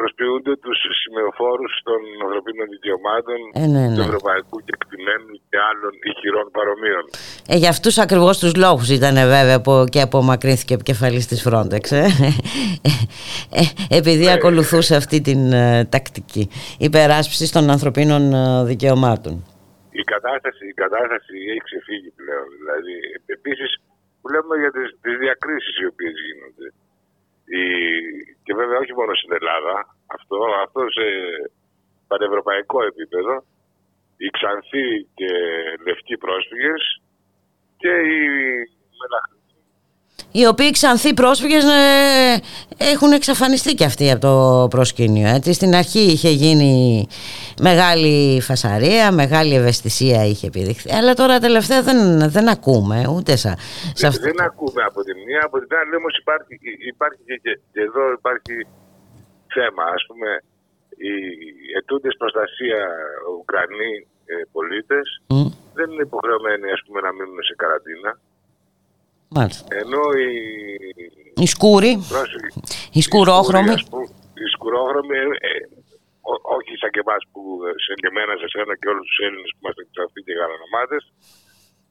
προσποιούνται τους σημεοφόρους των ανθρωπίνων δικαιωμάτων ε, ναι, ναι. του ευρωπαϊκού κεκτημένου και άλλων ηχηρών παρομοίων. Ε, για αυτούς ακριβώς τους λόγους ήταν βέβαια που και απομακρύνθηκε επικεφαλής της Frontex ε. ε επειδή ναι. ακολουθούσε αυτή την ε, τακτική υπεράσπισης των ανθρωπίνων ε, δικαιωμάτων. Η κατάσταση, η κατάσταση έχει ξεφύγει πλέον. Δηλαδή, επίσης, βλέπουμε για τις, τις διακρίσεις οι οποίες γίνονται. Η, και βέβαια όχι μόνο στην Ελλάδα, αυτό, αυτό σε πανευρωπαϊκό επίπεδο, οι ξανθοί και λευκοί πρόσφυγες και οι μελαχροί οι οποίοι ξανθοί πρόσφυγες ε, έχουν εξαφανιστεί και αυτοί από το προσκήνιο. Έτσι. Στην αρχή είχε γίνει μεγάλη φασαρία, μεγάλη ευαισθησία είχε επιδειχθεί, αλλά τώρα τελευταία δεν, δεν ακούμε ούτε σα, σε αυτό. Δεν ακούμε από τη μία, από την άλλη όμως υπάρχει, υπάρχει και, και, και εδώ υπάρχει θέμα. Ας πούμε, οι ετούντες προστασία Ουκρανοί ε, πολίτες δεν είναι υποχρεωμένοι ας πούμε, να μείνουν σε καραντίνα. Μάλιστα. Ενώ οι, οι σκούροι, οι σκουρόχρωμοι, οι σκουρόχρωμοι ε, ό, όχι σαν και εμάς που σε και εμένα, σε σένα και όλους τους Έλληνες που είμαστε ξαφνικοί και γαλανομάτες,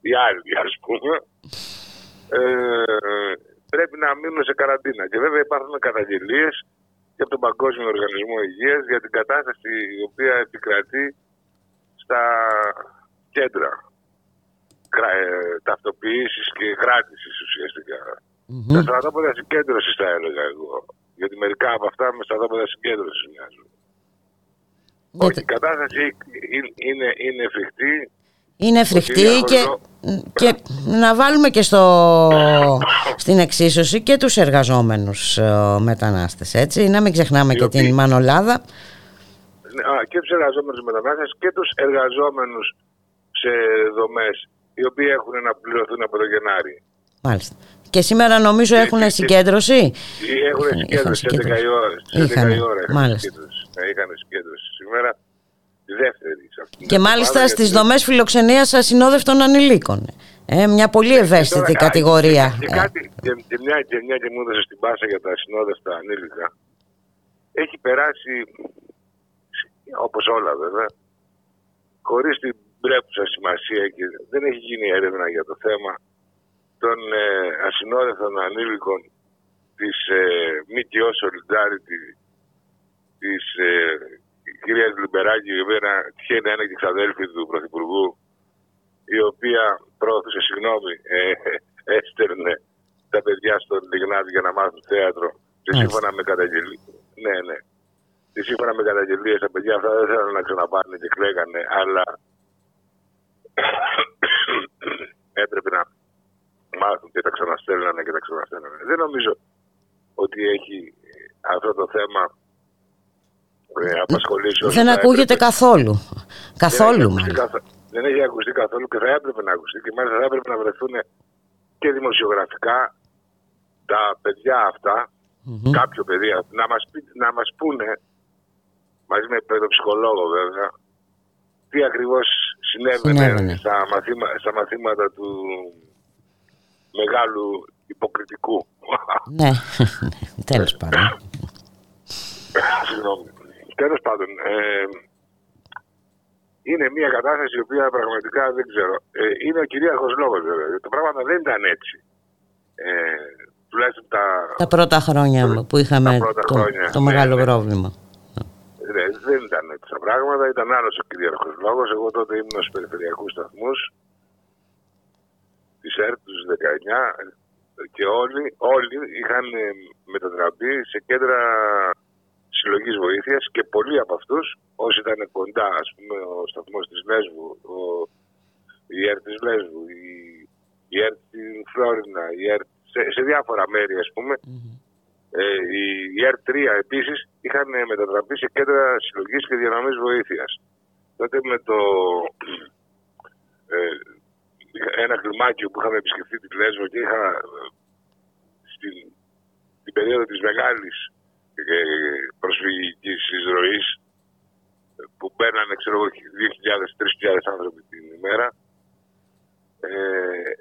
οι άλλοι ας πούμε, ε, πρέπει να μείνουν σε καραντίνα. Και βέβαια υπάρχουν καταγγελίες και από τον Παγκόσμιο Οργανισμό Υγείας για την κατάσταση η οποία επικρατεί στα κέντρα. ε, ταυτοποίηση και κράτησης ουσιαστικά. Mm-hmm. Τα στρατόπεδα συγκέντρωσης θα έλεγα εγώ. Γιατί μερικά από αυτά με στρατόπεδα συγκέντρωσης μοιάζουν. Όχι, η κατάσταση είναι, είναι εφικτή. Είναι εφικτή και, και να βάλουμε και στο, στην εξίσωση και τους εργαζόμενους ε, μετανάστες, έτσι. Να μην ξεχνάμε και την Μανολάδα. Ναι, και τους εργαζόμενους μετανάστες και τους εργαζόμενους σε δομές οι οποίοι έχουν να πληρωθούν από το Γενάρη. Μάλιστα. Και σήμερα νομίζω και, έχουν και, συγκέντρωση; Έχουν συγκέντρωση σε 11 η ώρα. Σε 11 η ώρα είχαν συγκέντρωση. Ναι, είχαν συγκέντρωση σήμερα. Τη δεύτερη σε αυτήν Και μάλιστα στις δομές φιλοξενίας ασυνόδευτων ανηλίκων. Ε, μια πολύ ευαίσθητη τώρα, κατηγορία. Και, και, κάτι, και, και, μια, και μια και μου έδωσε στην πάσα για τα ασυνόδευτα ανήλικα. Έχει περάσει, όπως όλα βέβαια, χωρίς την πρέπουσα σημασία και δεν έχει γίνει έρευνα για το θέμα των ε, ασυνόδευτων ανήλικων της ε, ΜΚΟ Solidarity της ε, κυρίας Λιμπεράκη, η οποία τυχαίνει ένα και ξαδέλφη του Πρωθυπουργού, η οποία πρόθεσε, συγγνώμη, ε, έστερνε τα παιδιά στον Λιγνάδη για να μάθουν θέατρο και σύμφωνα με καταγγελίες. Ναι, ναι. Και σύμφωνα με καταγγελίες τα παιδιά αυτά δεν θέλουν να ξαναπάνε και κλαίγανε, αλλά έπρεπε να μάθουν και τα ξαναστέλνανε και τα ξαναστέλνανε. Δεν νομίζω ότι έχει αυτό το θέμα ε, απασχολήσει. Δεν ακούγεται καθόλου. Καθόλου δεν, δεν έχει ακουστεί καθόλου και θα έπρεπε να ακουστεί και μάλιστα θα έπρεπε να βρεθούν και δημοσιογραφικά τα παιδιά αυτά, mm-hmm. κάποιο παιδί να μας, να μας πούνε μαζί με παιδοψυχολόγο βέβαια τι ακριβώς συνέβαινε, Στα, μαθήμα, στα μαθήματα του μεγάλου υποκριτικού. Ναι, τέλος πάντων. Συγγνώμη. Τέλος πάντων, ε, είναι μια κατάσταση η οποία πραγματικά δεν ξέρω. Ε, είναι ο κυρίαρχος λόγος βέβαια. Τα πράγματα δεν ήταν έτσι. Ε, τουλάχιστον τα... Τα πρώτα χρόνια που είχαμε το, το μεγάλο ναι, ναι. πρόβλημα. Ναι, δεν ήταν έτσι τα πράγματα. Ήταν άλλος ο κυρίαρχος λόγος. Εγώ τότε ήμουν στους περιφερειακούς σταθμούς της ΕΡΤ τους 19 και όλοι, όλοι είχαν μετατραπεί σε κέντρα συλλογής βοήθειας και πολλοί από αυτούς όσοι ήταν κοντά, ας πούμε, ο σταθμός της Λέσβου, ο, η ΕΡΤ της Λέσβου, η, η ΕΡΤ στην Φλόρινα, η ΕΡΤ σε, σε διάφορα μέρη, ας πούμε, ε, η, η ΕΡΤ 3 επίσης είχαν μετατραπεί σε κέντρα συλλογής και διανομής βοήθειας. Τότε με το... Ε, ένα κλιμάκιο που είχαμε επισκεφθεί την Λέσβο και είχα στην, την περίοδο της μεγάλης ε, προσφυγικής εισρωής που μπαίνανε ξέρω 2.000-3.000 άνθρωποι την ημέρα ε,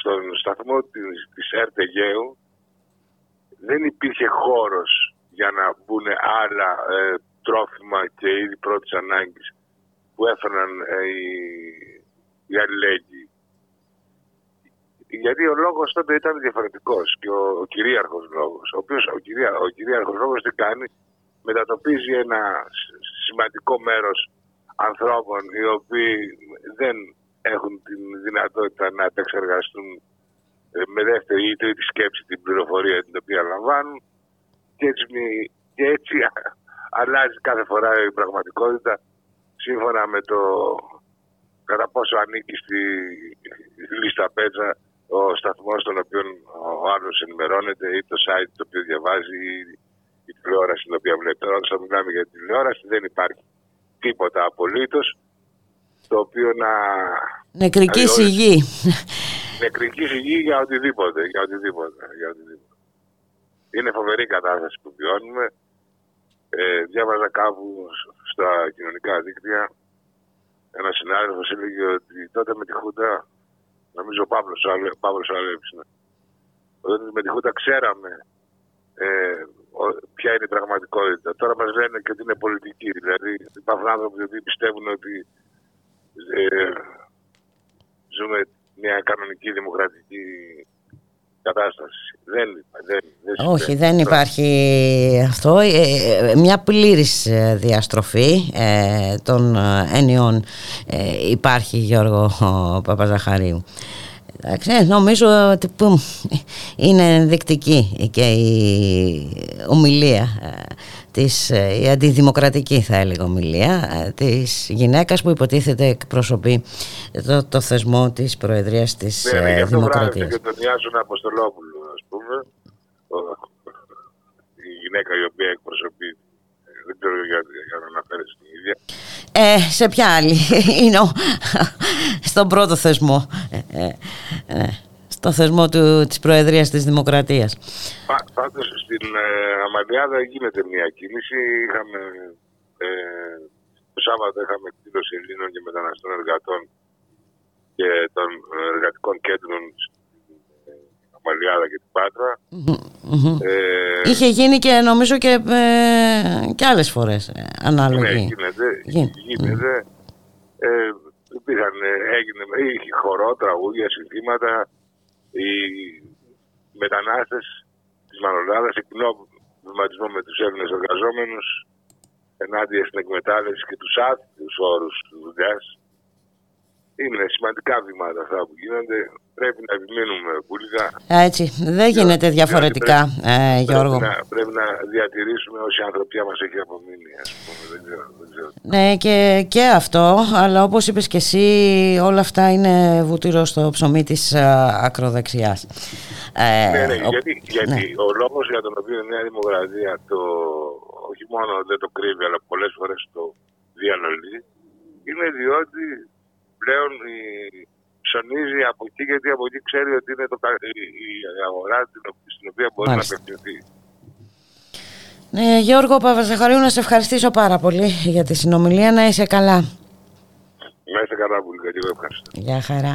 στον σταθμό της, της ΕΡΤΕΓΕΟΥ δεν υπήρχε χώρος για να μπουν άλλα ε, τρόφιμα και είδη πρώτης ανάγκης που έφεραν ε, οι, οι αλληλέγγυοι. Γιατί ο λόγος τότε ήταν διαφορετικός και ο, ο κυρίαρχος λόγος. Ο οποίος ο, κυρία, ο κυρίαρχος λόγος τι κάνει, μετατοπίζει ένα σημαντικό μέρος ανθρώπων οι οποίοι δεν έχουν την δυνατότητα να επεξεργαστούν ε, με δεύτερη ή τρίτη σκέψη την πληροφορία την οποία λαμβάνουν και έτσι, και έτσι αλλάζει κάθε φορά η πραγματικότητα σύμφωνα με το κατά πόσο ανήκει στη λίστα πέτσα ο σταθμός στον οποίο ο άλλος ενημερώνεται ή το site το οποίο διαβάζει ή η τηλεόραση την οποία βλέπει. Τώρα, όταν μιλάμε για τηλεόραση, δεν υπάρχει τίποτα απολύτως το οποίο να. Νεκρική σιγή. Νεκρική σιγή για οτιδήποτε, για οτιδήποτε, για οτιδήποτε. Είναι φοβερή κατάσταση που βιώνουμε. Ε, διάβαζα κάπου στα κοινωνικά δίκτυα ένας συνάδελφος έλεγε ότι τότε με τη Χούντα νομίζω ο Παύλος, Παύλος Αλέπης, ναι. Όταν με τη Χούτα ξέραμε ε, ποια είναι η πραγματικότητα. Τώρα μας λένε και ότι είναι πολιτική. Δηλαδή υπάρχουν άνθρωποι που πιστεύουν ότι ε, ζούμε μια κανονική δημοκρατική κατάσταση. Δεν, δεν, δεν Όχι, δεν υπάρχει αυτό. Ε, ε, μια πλήρης ε, διαστροφή των ενιών υπάρχει Γιώργο Παπαζαχαρίου. Εντάξει, νομίζω ότι είναι ενδεικτική και η ομιλία της, η αντιδημοκρατική θα έλεγα ομιλία της γυναίκας που υποτίθεται εκπροσωπεί το, το θεσμό της Προεδρίας της ναι, ναι, Δημοκρατίας. Και τον Ιάσονα Αποστολόπουλο ας πούμε η γυναίκα η οποία εκπροσωπεί δεν ξέρω για, για να αναφέρει την ίδια. Ε, σε ποια άλλη; Είναι στον πρώτο θεσμό ε, ε, ε, στο θεσμό του, της Προεδρίας της Δημοκρατίας. Πά, πάντως στην ε, Αμαλιάδα γίνεται μια κίνηση είχαμε ε, Σάββατο είχαμε εκδήλωση Ελλήνων και μεταναστών εργατών και των εργατικών κέντρων στην ε, Αμαλιάδα και την πατρα Ε, Είχε γίνει και νομίζω και, ε, και άλλες φορές ε, ανάλογη. Ναι, γίνεται. γίνεται. Ε, υπήρχαν, έγινε, είχε χορό, τραγούδια, συνθήματα. Οι μετανάστες της Μανολάδας σε κοινό βηματισμό με τους Έλληνες εργαζόμενους ενάντια στην εκμετάλλευση και τους άθλιους όρους δουλειάς είναι σημαντικά βήματα αυτά που γίνονται. Πρέπει να επιμείνουμε πουλικά. Έτσι, δεν γίνεται διαφορετικά, πρέπει, ε, Γιώργο. Πρέπει να, πρέπει να διατηρήσουμε όση ανθρωπιά μας έχει απομείνει, ας πούμε. Δεν ξέρω, δεν ξέρω. Ναι, και, και αυτό, αλλά όπως είπες και εσύ, όλα αυτά είναι βούτυρο στο ψωμί της α, ακροδεξιάς. Ε, ναι, ναι, ο... γιατί, γιατί ναι. ο λόγος για τον οποίο η Νέα Δημοκρατία το, όχι μόνο δεν το κρύβει, αλλά πολλές φορές το διανολεί, είναι διότι πλέον η, ψωνίζει από εκεί γιατί από εκεί ξέρει ότι είναι το, η, αγορά στην οποία μπορεί Μάλιστα. να απευθυνθεί. Ναι, Γιώργο Παπαζαχαρίου, να σε ευχαριστήσω πάρα πολύ για τη συνομιλία. Να είσαι καλά. Να είσαι καλά, πολύ. Γιατί εγώ ευχαριστώ. Γεια χαρά.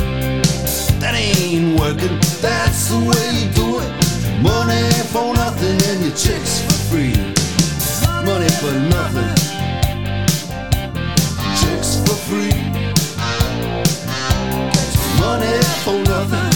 That ain't working, that's the way you do it. Money for nothing and your chicks for free. Money for nothing, chicks for free. Money for nothing,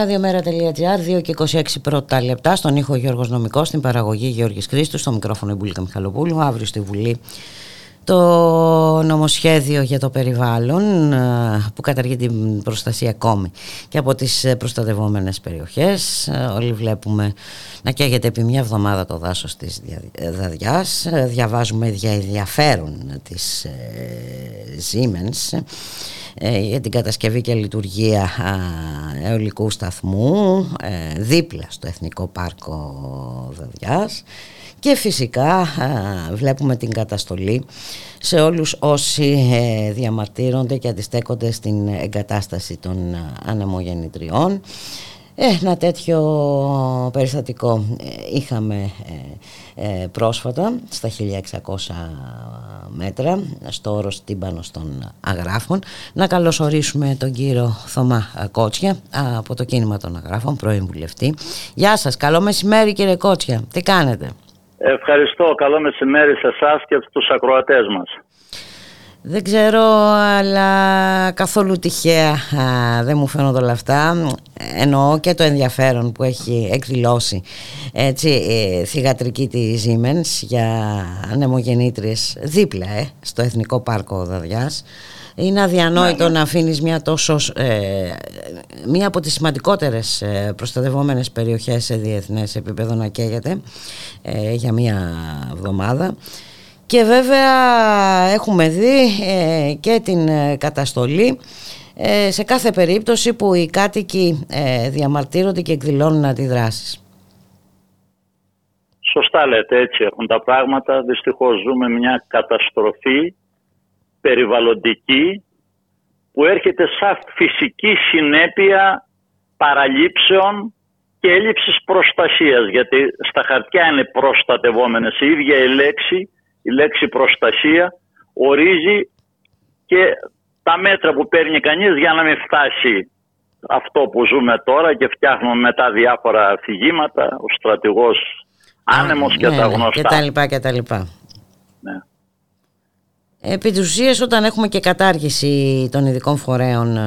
Ραδιομέρα.gr, 2 και 26 πρώτα λεπτά, στον ήχο Γιώργος Νομικός, στην παραγωγή Γιώργης Χρήστου, στο μικρόφωνο Ιμπούλικα Μιχαλοπούλου, αύριο στη Βουλή το νομοσχέδιο για το περιβάλλον ε, που καταργεί την προστασία ακόμη και από τις ε, προστατευόμενες περιοχές. Ε, όλοι βλέπουμε να καίγεται επί μια εβδομάδα το δάσος της Δαδιάς. Διαβάζουμε για ενδιαφέρον της Siemens για την κατασκευή και λειτουργία αιωλικού σταθμού δίπλα στο Εθνικό Πάρκο Δαδιάς και φυσικά βλέπουμε την καταστολή σε όλους όσοι ε, διαμαρτύρονται και αντιστέκονται στην εγκατάσταση των ανεμογεννητριών. Ε, ένα τέτοιο περιστατικό ε, είχαμε πρόσφατα στα 1600 μέτρα στο όρος τύμπανος των αγράφων. Να καλωσορίσουμε τον κύριο Θωμά Κότσια από το κίνημα των αγράφων, πρώην βουλευτή. Γεια σας, καλό μεσημέρι κύριε Κότσια, τι κάνετε; Ευχαριστώ. Καλό μεσημέρι σε εσάς και στους ακροατές μας. Δεν ξέρω, αλλά καθόλου τυχαία δεν μου φαίνονται όλα αυτά. Εννοώ και το ενδιαφέρον που έχει εκδηλώσει έτσι, ε, θηγατρική της Siemens για ανεμογεννήτριες δίπλα ε, στο Εθνικό Πάρκο Δαδιάς. Είναι αδιανόητο ναι, να αφήνεις μια τόσο ε, μία από τις σημαντικότερες ε, προστατευόμενες περιοχές σε διεθνές επίπεδο να καίγεται ε, για μία εβδομάδα και βέβαια έχουμε δει ε, και την καταστολή σε κάθε περίπτωση που οι κάτοικοι διαμαρτύρονται και εκδηλώνουν αντιδράσεις. Σωστά λέτε, έτσι έχουν τα πράγματα. Δυστυχώς ζούμε μια καταστροφή περιβαλλοντική που έρχεται σαν φυσική συνέπεια παραλήψεων και έλλειψης προστασίας γιατί στα χαρτιά είναι προστατευόμενες η ίδια η λέξη, η λέξη προστασία ορίζει και τα μέτρα που παίρνει κανείς για να μην φτάσει αυτό που ζούμε τώρα και φτιάχνουμε μετά διάφορα αφηγήματα, ο στρατηγός άνεμος και ναι, τα ναι, γνωστά. Και τα λοιπά και τα λοιπά. Ναι. Επί της ουσίας, όταν έχουμε και κατάργηση των ειδικών φορέων ε,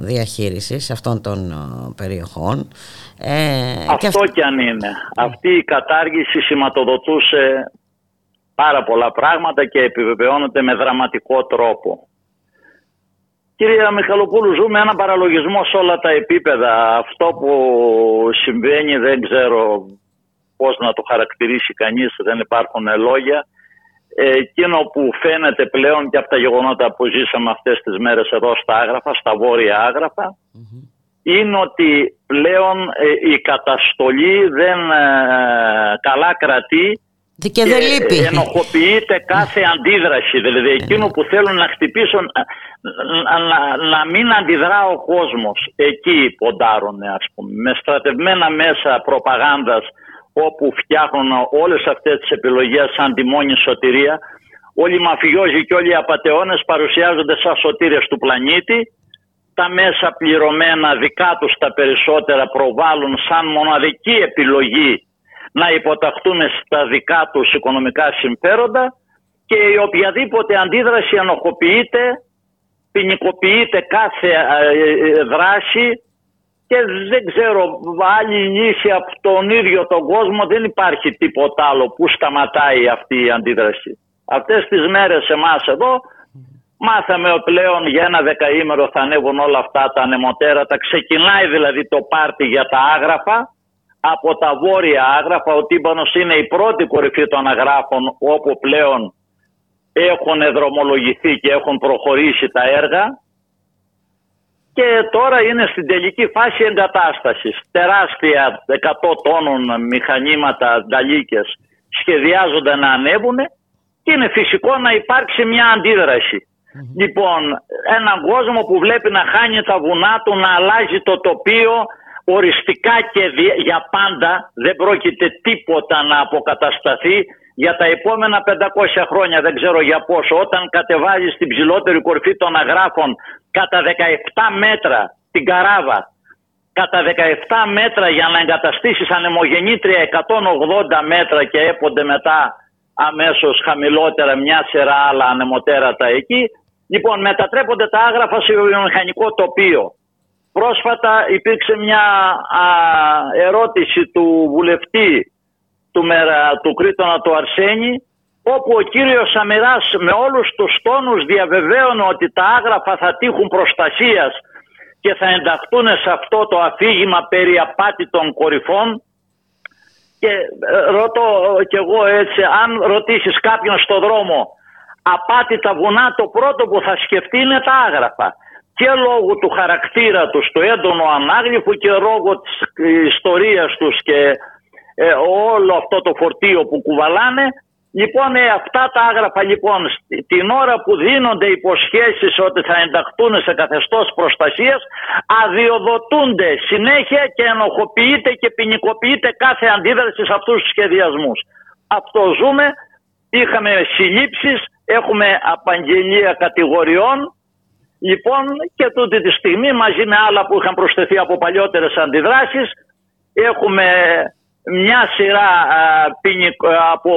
διαχείρισης αυτών των ε, περιοχών ε, Αυτό και, αν είναι. Αυτή η κατάργηση σηματοδοτούσε πάρα πολλά πράγματα και επιβεβαιώνεται με δραματικό τρόπο. Κυρία Μιχαλοπούλου, ζούμε ένα παραλογισμό σε όλα τα επίπεδα. Αυτό που συμβαίνει δεν ξέρω πώς να το χαρακτηρίσει κανείς, δεν υπάρχουν λόγια. Εκείνο που φαίνεται πλέον και από τα γεγονότα που ζήσαμε αυτές τις μέρες εδώ στα Άγραφα, στα βόρεια είναι ότι πλέον ε, η καταστολή δεν ε, καλά κρατεί και, δεν λείπει. ενοχοποιείται κάθε αντίδραση. Δηλαδή εκείνο που θέλουν να χτυπήσουν να, να μην αντιδρά ο κόσμος. Εκεί ποντάρουν ας πούμε. Με στρατευμένα μέσα προπαγάνδας όπου φτιάχνουν όλες αυτές τις επιλογές σαν τιμόνι σωτηρία. Όλοι οι μαφιόζοι και όλοι οι απατεώνες παρουσιάζονται σαν σωτήρες του πλανήτη. Τα μέσα πληρωμένα δικά τους τα περισσότερα προβάλλουν σαν μοναδική επιλογή να υποταχθούν στα δικά τους οικονομικά συμφέροντα και η οποιαδήποτε αντίδραση ανοχοποιείται, ποινικοποιείται κάθε ε, ε, δράση και δεν ξέρω άλλη λύση από τον ίδιο τον κόσμο δεν υπάρχει τίποτα άλλο που σταματάει αυτή η αντίδραση. Αυτές τις μέρες εμάς εδώ μάθαμε πλέον για ένα δεκαήμερο θα ανέβουν όλα αυτά τα ανεμοτέρατα. Ξεκινάει δηλαδή το πάρτι για τα άγραφα από τα βόρεια άγραφα. Ο Τύμπανος είναι η πρώτη κορυφή των αγράφων όπου πλέον έχουν δρομολογηθεί και έχουν προχωρήσει τα έργα και τώρα είναι στην τελική φάση εγκατάστασης. Τεράστια 100 τόνων μηχανήματα, νταλίκες σχεδιάζονται να ανέβουν και είναι φυσικό να υπάρξει μια αντιδραση Λοιπόν, έναν κόσμο που βλέπει να χάνει τα βουνά του, να αλλάζει το τοπίο οριστικά και για πάντα, δεν πρόκειται τίποτα να αποκατασταθεί για τα επόμενα 500 χρόνια, δεν ξέρω για πόσο, όταν κατεβάζεις στην ψηλότερη κορφή των αγράφων κατά 17 μέτρα την καράβα, κατά 17 μέτρα για να εγκαταστήσεις ανεμογεννήτρια 180 μέτρα και έπονται μετά αμέσως χαμηλότερα μια σειρά άλλα ανεμοτέρατα εκεί. Λοιπόν, μετατρέπονται τα άγραφα σε βιομηχανικό τοπίο. Πρόσφατα υπήρξε μια ερώτηση του βουλευτή του, μερα, του Κρήτονα του Αρσένη όπου ο κύριος Σαμυράς με όλους τους τόνους διαβεβαίωνε ότι τα άγραφα θα τύχουν προστασίας και θα ενταχθούν σε αυτό το αφήγημα περί απάτητων κορυφών. Και ε, ρωτώ κι εγώ έτσι αν ρωτήσεις κάποιον στο δρόμο απάτητα βουνά το πρώτο που θα σκεφτεί είναι τα άγραφα και λόγω του χαρακτήρα τους, του έντονο ανάγλυφου και λόγω της ιστορίας τους και ε, όλο αυτό το φορτίο που κουβαλάνε. Λοιπόν, ε, αυτά τα άγραφα λοιπόν την ώρα που δίνονται υποσχέσεις ότι θα ενταχθούν σε καθεστώς προστασίας αδειοδοτούνται συνέχεια και ενοχοποιείται και ποινικοποιείται κάθε αντίδραση σε αυτούς τους σχεδιασμούς. Αυτό ζούμε, είχαμε συλλήψεις, έχουμε απαγγελία κατηγοριών Λοιπόν και τούτη τη στιγμή μαζί με άλλα που είχαν προσθεθεί από παλιότερες αντιδράσεις έχουμε μια σειρά από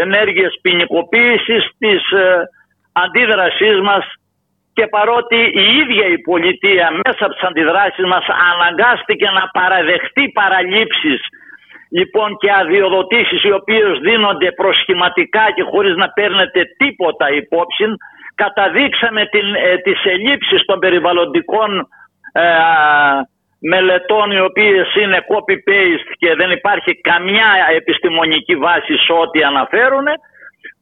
ενέργειες ποινικοποίησης της ε, αντίδρασής μας και παρότι η ίδια η πολιτεία μέσα από τις αντιδράσεις μας αναγκάστηκε να παραδεχτεί παραλήψεις λοιπόν και αδειοδοτήσεις οι οποίες δίνονται προσχηματικά και χωρίς να παίρνετε τίποτα υπόψη καταδείξαμε την, ε, τις ελλείψεις των περιβαλλοντικών ε, μελετών οι οποίες είναι copy-paste και δεν υπάρχει καμιά επιστημονική βάση σε ό,τι αναφέρουν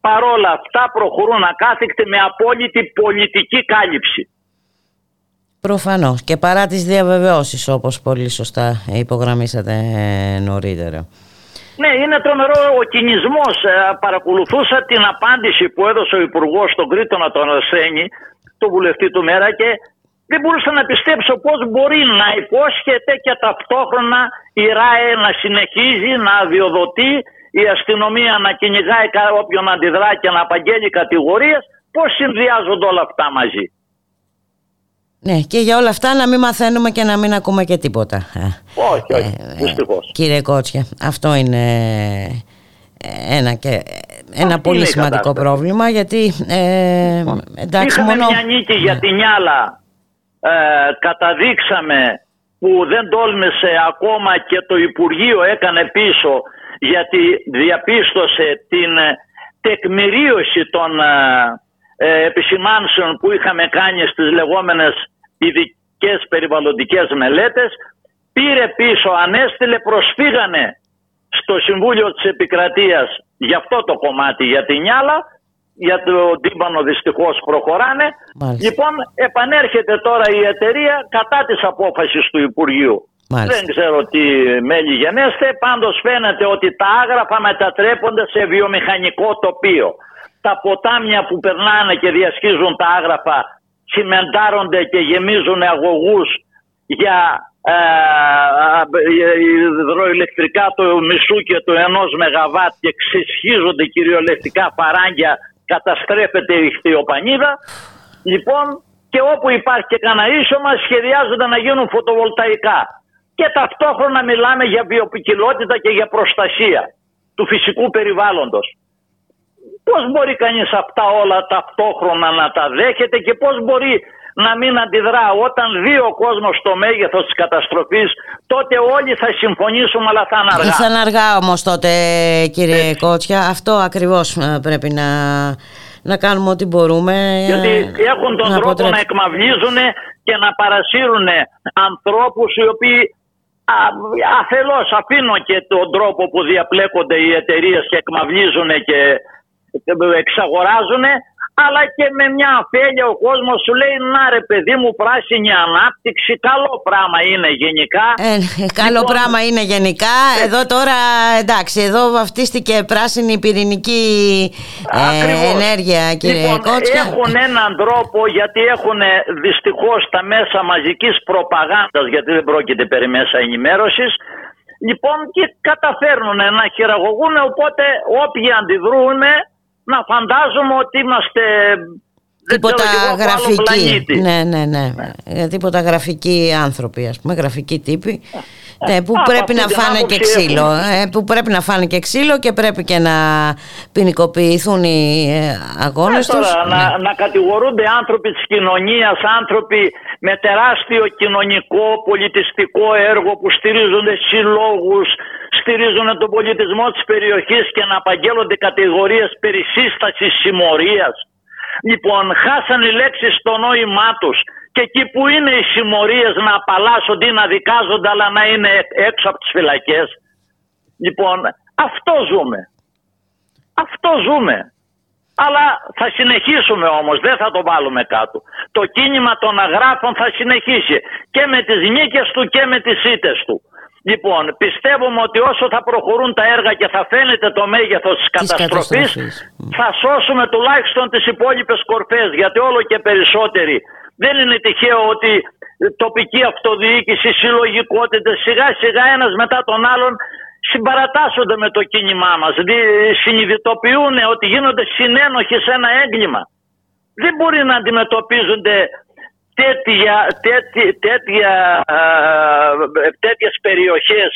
παρόλα αυτά προχωρούν ακάθεκτε με απόλυτη πολιτική κάλυψη. Προφανώς και παρά τις διαβεβαιώσεις όπως πολύ σωστά υπογραμμίσατε νωρίτερα. Ναι, είναι τρομερό ο κινησμός. παρακολουθούσα την απάντηση που έδωσε ο Υπουργός στον Κρήτονα τον Αρσένη, το βουλευτή του Μέρα και δεν μπορούσα να πιστέψω πώς μπορεί να υπόσχεται και ταυτόχρονα η ΡΑΕ να συνεχίζει να αδειοδοτεί, η αστυνομία να κυνηγάει όποιον αντιδρά και να απαγγέλει κατηγορίες. Πώς συνδυάζονται όλα αυτά μαζί; Ναι, και για όλα αυτά να μην μαθαίνουμε και να μην ακούμε και τίποτα. Όχι, όχι, ε, ε Κύριε Κότσια, αυτό είναι ένα, και, ένα πολύ σημαντικό πρόβλημα γιατί ε, εντάξει Είχαμε μόνο... μια νίκη για ναι. την Ιάλα ε, καταδείξαμε που δεν τόλμησε ακόμα και το Υπουργείο έκανε πίσω γιατί διαπίστωσε την τεκμηρίωση των ε, επισημάνσεων που είχαμε κάνει στις λεγόμενες ειδικές περιβαλλοντικές μελέτες πήρε πίσω, ανέστηλε, προσφύγανε στο Συμβούλιο της Επικρατείας για αυτό το κομμάτι για την Ιάλα για το τύμπανο δυστυχώς προχωράνε. Λοιπόν, επανέρχεται τώρα η εταιρεία κατά της απόφασης του Υπουργείου. Δεν ξέρω τι μέλη γενέστε, πάντως φαίνεται ότι τα άγραφα μετατρέπονται σε βιομηχανικό τοπίο. Τα ποτάμια που περνάνε και διασχίζουν τα άγραφα τσιμεντάρονται και γεμίζουν αγωγούς για ε, ε, ε, υδροηλεκτρικά του μισού και του ενός μεγαβάτ και ξεσχίζονται κυριολεκτικά παράγγια καταστρέφεται η χθιοπανίδα λοιπόν και όπου υπάρχει και κανένα ίσωμα σχεδιάζονται να γίνουν φωτοβολταϊκά και ταυτόχρονα μιλάμε για βιοποικιλότητα και για προστασία του φυσικού περιβάλλοντος. Πώς μπορεί κανείς αυτά όλα ταυτόχρονα να τα δέχεται και πώς μπορεί να μην αντιδρά. Όταν δει ο κόσμος το μέγεθος της καταστροφής, τότε όλοι θα συμφωνήσουμε, αλλά θα είναι αργά. Θα είναι αργά όμως τότε, κύριε Έτσι. Κότσια. Αυτό ακριβώς ε, πρέπει να, να κάνουμε ό,τι μπορούμε. Ε, Γιατί έχουν τον να τρόπο να εκμαυλίζουν και να παρασύρουν ανθρώπους οι οποίοι αφελώς αφήνω και τον τρόπο που διαπλέκονται οι εταιρείες και εκμαυλίζουν και εξαγοράζουν αλλά και με μια αφέλεια ο κόσμος σου λέει να ρε παιδί μου πράσινη ανάπτυξη καλό πράγμα είναι γενικά ε, καλό λοιπόν, πράγμα είναι γενικά. Ε, εδώ τώρα εντάξει εδώ βαφτίστηκε πράσινη πυρηνική ε, ενέργεια κύριε λοιπόν, Κότσια. έχουν έναν τρόπο γιατί έχουν δυστυχώς τα μέσα μαζικής προπαγάνδας γιατί δεν πρόκειται περί μέσα ενημέρωσης. Λοιπόν και καταφέρνουν να χειραγωγούν οπότε όποιοι αντιδρούν να φαντάζομαι ότι είμαστε τίποτα γραφικοί. Ναι, ναι, ναι, ναι. Τίποτα γραφικοί άνθρωποι, ας πούμε, γραφικοί τύποι. Ναι, που πρέπει να φάνε και ξύλο. Ε, που πρέπει να φάνε και ξύλο και πρέπει και να ποινικοποιηθούν οι ε, αγώνες ναι, τους. Να, ναι. να κατηγορούνται άνθρωποι της κοινωνίας, άνθρωποι με τεράστιο κοινωνικό, πολιτιστικό έργο που στηρίζονται συλλόγους, στηρίζουν τον πολιτισμό της περιοχής και να απαγγέλλονται κατηγορίες περί σύστασης συμμορίας. Λοιπόν, χάσαν οι λέξεις στο νόημά τους και εκεί που είναι οι συμμορίες να απαλλάσσονται ή να δικάζονται αλλά να είναι έξω από τις φυλακές. Λοιπόν, αυτό ζούμε. Αυτό ζούμε. Αλλά θα συνεχίσουμε όμως, δεν θα το βάλουμε κάτω. Το κίνημα των αγράφων θα συνεχίσει και με τις νίκες του και με τις ήττες του. Λοιπόν, πιστεύουμε ότι όσο θα προχωρούν τα έργα και θα φαίνεται το μέγεθος της, καταστροφής, θα σώσουμε τουλάχιστον τις υπόλοιπες κορφές, γιατί όλο και περισσότεροι δεν είναι τυχαίο ότι τοπική αυτοδιοίκηση, συλλογικότητες, σιγά σιγά ένας μετά τον άλλον συμπαρατάσσονται με το κίνημά μας. Συνειδητοποιούν ότι γίνονται συνένοχοι σε ένα έγκλημα. Δεν μπορεί να αντιμετωπίζονται τέτοια, τέτοια, τέτοια, τέτοιες περιοχές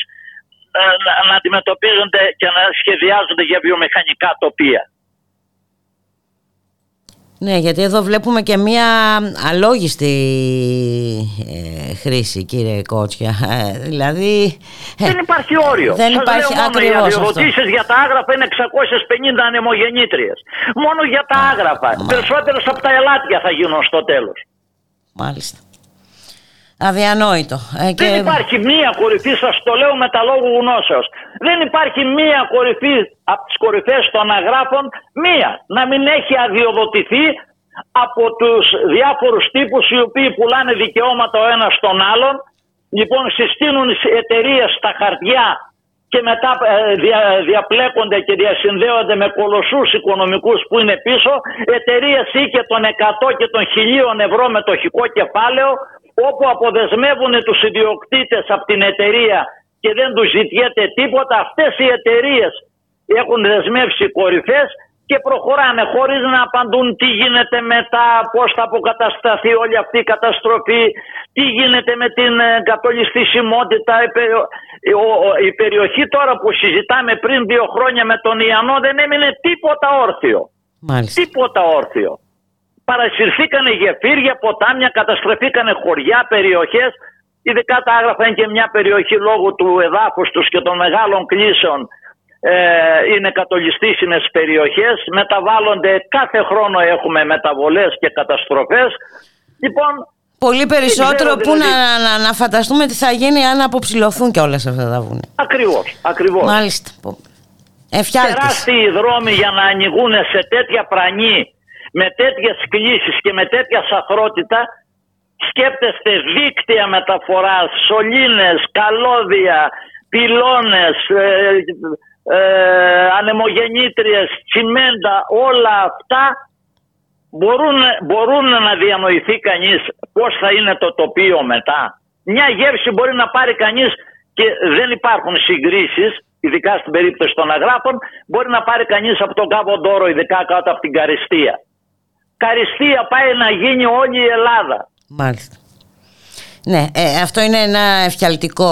να, να αντιμετωπίζονται και να σχεδιάζονται για βιομηχανικά τοπία. Ναι, γιατί εδώ βλέπουμε και μία αλόγιστη ε, χρήση, κύριε Κότσια. Ε, δηλαδή... Ε, δεν υπάρχει όριο. Δεν Σας υπάρχει λέω μόνο ακριβώς Οι ερωτήσεις για τα άγραφα είναι 650 ανεμογεννήτριες. Μόνο για τα άγραφα. Περισσότερες από τα ελάτια θα γίνουν στο τέλος. Μάλιστα. Αδιανόητο. Ε, και... Δεν υπάρχει μία κορυφή, σας το λέω με τα λόγου γνώσεως. Δεν υπάρχει μία κορυφή από τις κορυφές των αγράφων, μία, να μην έχει αδειοδοτηθεί από τους διάφορους τύπους οι οποίοι πουλάνε δικαιώματα ο ένας στον άλλον. Λοιπόν, συστήνουν εταιρείες στα χαρτιά και μετά ε, δια, διαπλέκονται και διασυνδέονται με κολοσσούς οικονομικούς που είναι πίσω, εταιρείες και των 100 και των 1000 ευρώ μετοχικό κεφάλαιο, όπου αποδεσμεύουν τους ιδιοκτήτες από την εταιρεία και δεν τους ζητιέται τίποτα, αυτές οι εταιρείες έχουν δεσμεύσει κορυφές και προχωράνε χωρίς να απαντούν τι γίνεται μετά, πώς θα αποκατασταθεί όλη αυτή η καταστροφή, τι γίνεται με την ε, κατολιστησιμότητα. Η περιοχή τώρα που συζητάμε πριν δύο χρόνια με τον Ιαννό δεν έμεινε τίποτα όρθιο. Μάλιστα. Τίποτα όρθιο. Παρασυρθήκανε γεφύρια, ποτάμια, καταστρεφήκανε χωριά, περιοχές. Ειδικά τα άγραφα και μια περιοχή λόγω του εδάφους τους και των μεγάλων κλήσεων ε, είναι κατολιστήσιμες περιοχές, μεταβάλλονται κάθε χρόνο έχουμε μεταβολές και καταστροφές. Λοιπόν, Πολύ περισσότερο που δηλαδή... να, να, να, φανταστούμε τι θα γίνει αν αποψηλωθούν και όλες αυτά τα βουνά. Ακριβώς, ακριβώς. Μάλιστα. Εφιάλτης. Τεράστιοι δρόμοι για να ανοιγούν σε τέτοια πρανή, με τέτοιες κλήσεις και με τέτοια σαφρότητα, σκέπτεστε δίκτυα μεταφοράς, σωλήνες, καλώδια, πυλώνες, ε, ε, ανεμογεννήτριες, τσιμέντα, όλα αυτά μπορούν, μπορούν να διανοηθεί κανείς πώς θα είναι το τοπίο μετά. Μια γεύση μπορεί να πάρει κανείς και δεν υπάρχουν συγκρίσεις, ειδικά στην περίπτωση των αγράφων, μπορεί να πάρει κανείς από τον Κάβο Ντόρο, ειδικά κάτω από την Καριστία. Καριστία πάει να γίνει όλη η Ελλάδα. Μάλιστα. Ναι, ε, αυτό είναι ένα εφιαλτικό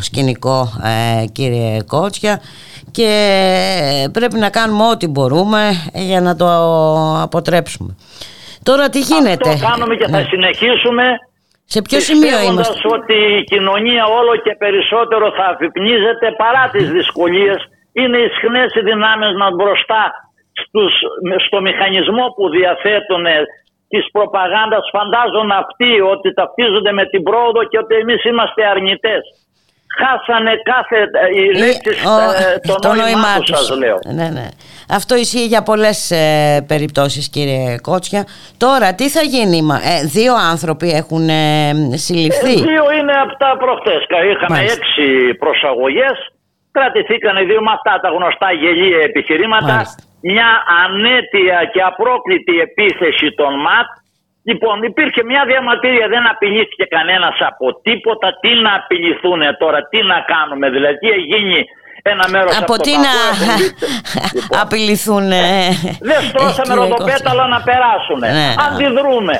σκηνικό ε, κύριε Κότσια και πρέπει να κάνουμε ό,τι μπορούμε για να το αποτρέψουμε. Τώρα τι γίνεται; Αυτό κάνουμε και θα ναι. συνεχίσουμε σε ποιο σημείο είμαστε; ότι η κοινωνία όλο και περισσότερο θα αφυπνίζεται παρά τις δυσκολίες. Είναι ισχνές οι δυνάμεις μας μπροστά στους, στο μηχανισμό που διαθέτουν Της προπαγάνδας φαντάζουν αυτοί ότι ταυτίζονται με την πρόοδο και ότι εμείς είμαστε αρνητές. Χάσανε κάθε ε, η λέξη ε, το, νόημά τους σας λέω. Ναι, ναι. Αυτό ισχύει για πολλές ε, περιπτώσεις κύριε Κότσια. Τώρα τι θα γίνει, ε, δύο άνθρωποι έχουν ε, συλληφθεί; Ε, δύο είναι από τα προχτές. Είχαμε Μάλιστα. έξι προσαγωγές. Κρατηθήκαν οι δύο με αυτά τα γνωστά γελία επιχειρήματα. Μάλιστα μια ανέτεια και απρόκλητη επίθεση των ΜΑΤ. Λοιπόν, υπήρχε μια διαμαρτυρία, δεν απειλήθηκε κανένας από τίποτα. Τι να απειληθούν τώρα, τι να κάνουμε, δηλαδή γίνει ένα μέρο από, από τι να λοιπόν, απειληθούν. Δεν στρώσαμε ροδοπέταλα να περάσουν. Ναι. Αντιδρούμε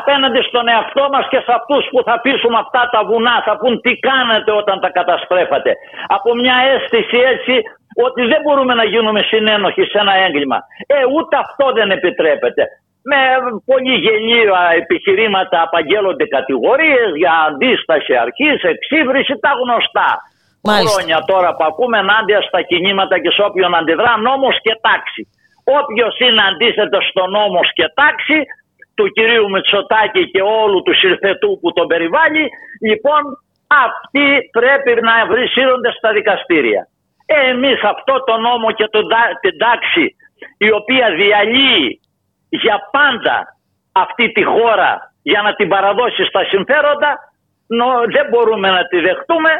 απέναντι στον εαυτό μας και σε αυτούς που θα πείσουμε αυτά τα βουνά, θα πούν τι κάνετε όταν τα καταστρέφατε. Από μια αίσθηση έτσι ότι δεν μπορούμε να γίνουμε συνένοχοι σε ένα έγκλημα. Ε, ούτε αυτό δεν επιτρέπεται. Με πολύ γελία επιχειρήματα απαγγέλλονται κατηγορίες για αντίσταση αρχής, εξύβριση, τα γνωστά. Μάλιστα. Χρόνια τώρα που ακούμε ενάντια στα κινήματα και σε όποιον αντιδρά νόμος και τάξη. Όποιος είναι αντίθετος στο νόμος και τάξη του κυρίου Μητσοτάκη και όλου του συρθετού που τον περιβάλλει, λοιπόν αυτοί πρέπει να βρισίρονται στα δικαστήρια. Ε, εμείς αυτό το νόμο και τον, την τάξη η οποία διαλύει για πάντα αυτή τη χώρα για να την παραδώσει στα συμφέροντα δεν μπορούμε να τη δεχτούμε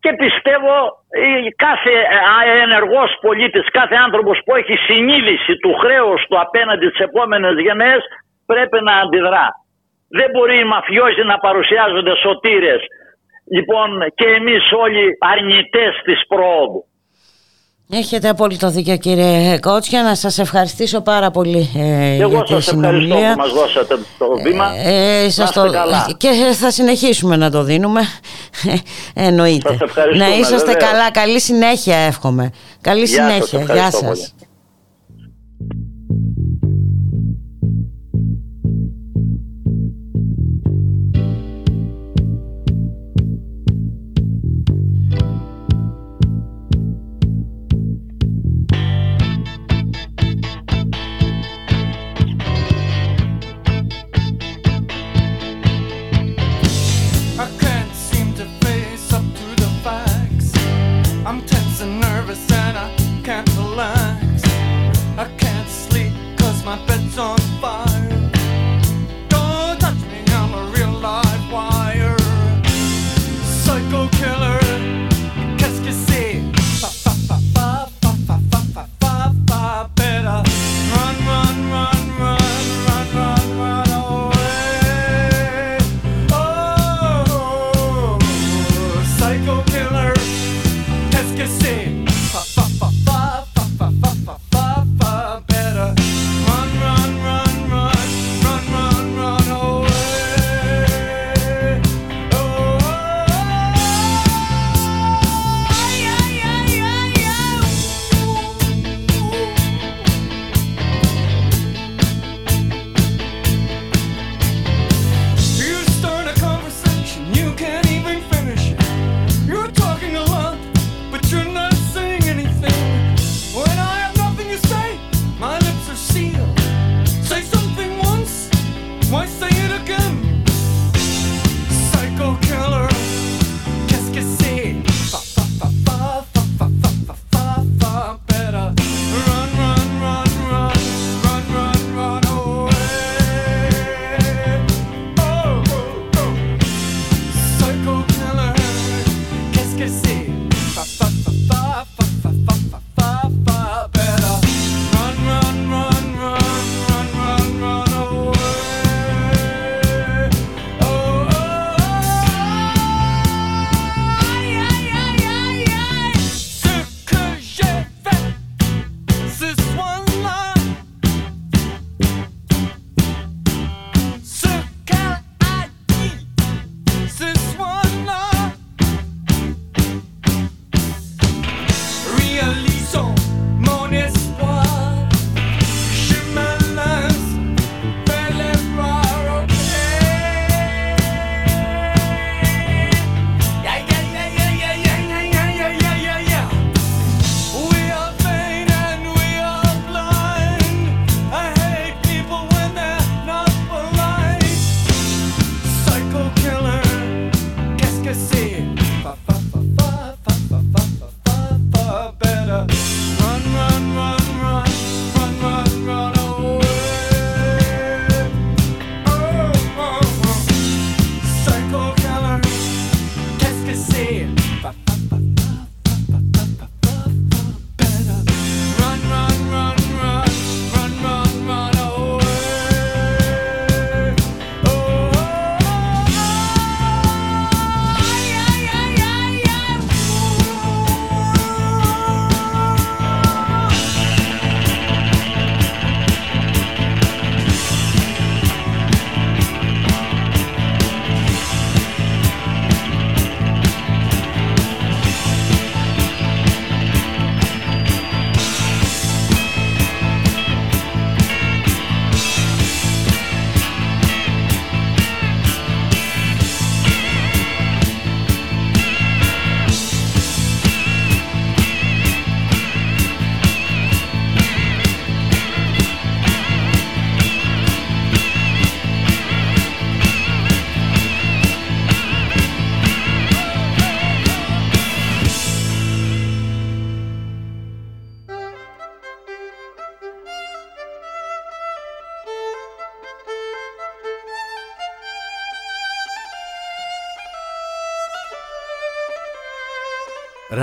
και πιστεύω κάθε ενεργός πολίτης, κάθε άνθρωπος που έχει συνείδηση του χρέους του απέναντι στις επόμενες γενναίες πρέπει να αντιδρά. Δεν μπορεί οι μαφιόζοι να παρουσιάζονται σωτήρες. Λοιπόν και εμείς όλοι αρνητές της πρόοδου. Έχετε απόλυτο δίκιο κύριε Κότσια. Να σας ευχαριστήσω πάρα πολύ ε, Εγώ για τη συνομιλία. ευχαριστώ που μας δώσατε το βήμα. ε, ε σας το... Και θα συνεχίσουμε να το δίνουμε. Εννοείται. Να είσαστε καλά, καλή συνέχεια εύχομαι. Καλή συνέχεια, γεια σας. Qu'est-ce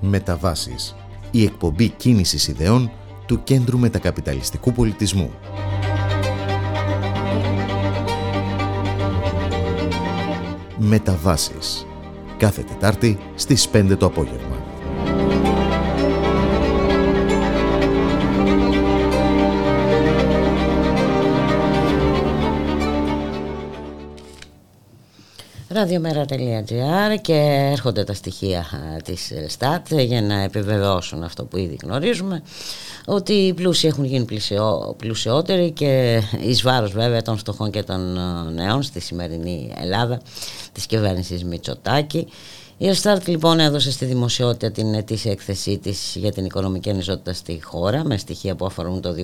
Μεταβάσεις. Η εκπομπή κίνησης ιδεών του Κέντρου Μετακαπιταλιστικού Πολιτισμού. Μεταβάσεις. Κάθε Τετάρτη στις 5 το απόγευμα. radiomera.gr και έρχονται τα στοιχεία α, της ΣΤΑΤ για να επιβεβαιώσουν αυτό που ήδη γνωρίζουμε ότι οι πλούσιοι έχουν γίνει πλουσιό, πλουσιότεροι και εις βάρος βέβαια των φτωχών και των α, νέων στη σημερινή Ελλάδα της κυβέρνησης Μητσοτάκη. Η Ελστάρτ λοιπόν έδωσε στη δημοσιότητα την ετήσια έκθεσή της για την οικονομική ανισότητα στη χώρα με στοιχεία που αφορούν το 2020-2021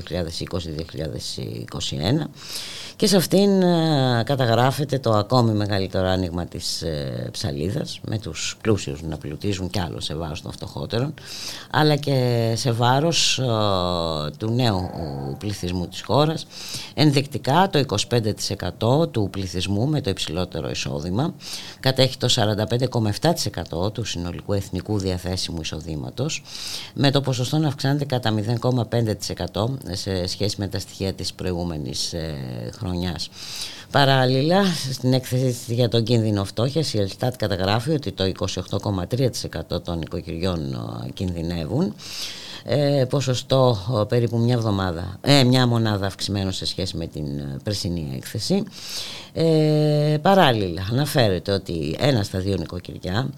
και σε αυτήν ε, καταγράφεται το ακόμη μεγαλύτερο άνοιγμα της ε, ψαλίδας με τους πλούσιους να πλουτίζουν κι άλλο σε βάρος των φτωχότερων αλλά και σε βάρος ε, του νέου πληθυσμού της χώρας. Ενδεικτικά το 25% του πληθυσμού με το υψηλότερο εισόδημα κατέχει το 45,7% του συνολικού εθνικού διαθέσιμου εισοδήματος με το ποσοστό να αυξάνεται κατά 0,5% σε σχέση με τα στοιχεία της προηγούμενης χρονιάς χρονιάς. Παράλληλα, στην έκθεση για τον κίνδυνο φτώχειας, η Ελστάτ καταγράφει ότι το 28,3% των οικοκυριών κινδυνεύουν. Ε, ποσοστό περίπου μια, εβδομάδα, ε, μια μονάδα αυξημένο σε σχέση με την ε, περσινή έκθεση. Ε, παράλληλα αναφέρεται ότι ένα στα δύο νοικοκυριά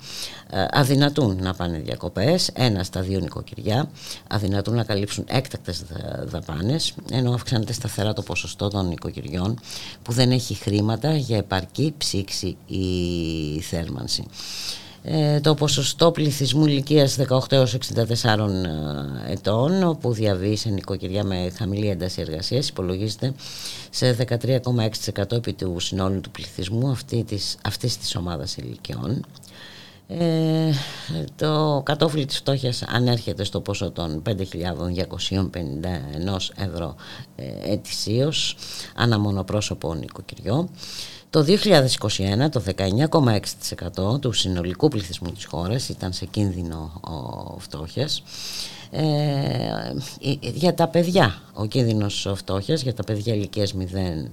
ε, αδυνατούν να πάνε διακοπές, ένα στα δύο νοικοκυριά αδυνατούν να καλύψουν έκτακτες δαπάνες ενώ αυξάνεται σταθερά το ποσοστό των νοικοκυριών που δεν έχει χρήματα για επαρκή ψήξη ή θέρμανση. Ε, το ποσοστό πληθυσμού ηλικίας 18 έως 64 ε, ετών που διαβεί σε νοικοκυριά με χαμηλή ένταση εργασίας υπολογίζεται σε 13,6% επί του συνόλου του πληθυσμού αυτή της, αυτής της ομάδας ηλικιών. Ε, το κατόφλι της φτώχειας ανέρχεται στο ποσό των 5.251 ευρώ ε, ετησίως ανά μονοπρόσωπο νοικοκυριό. Το 2021 το 19,6% του συνολικού πληθυσμού της χώρας ήταν σε κίνδυνο φτώχειας. Ε, για τα παιδιά, ο κίνδυνος φτώχειας για τα παιδιά ηλικίας 0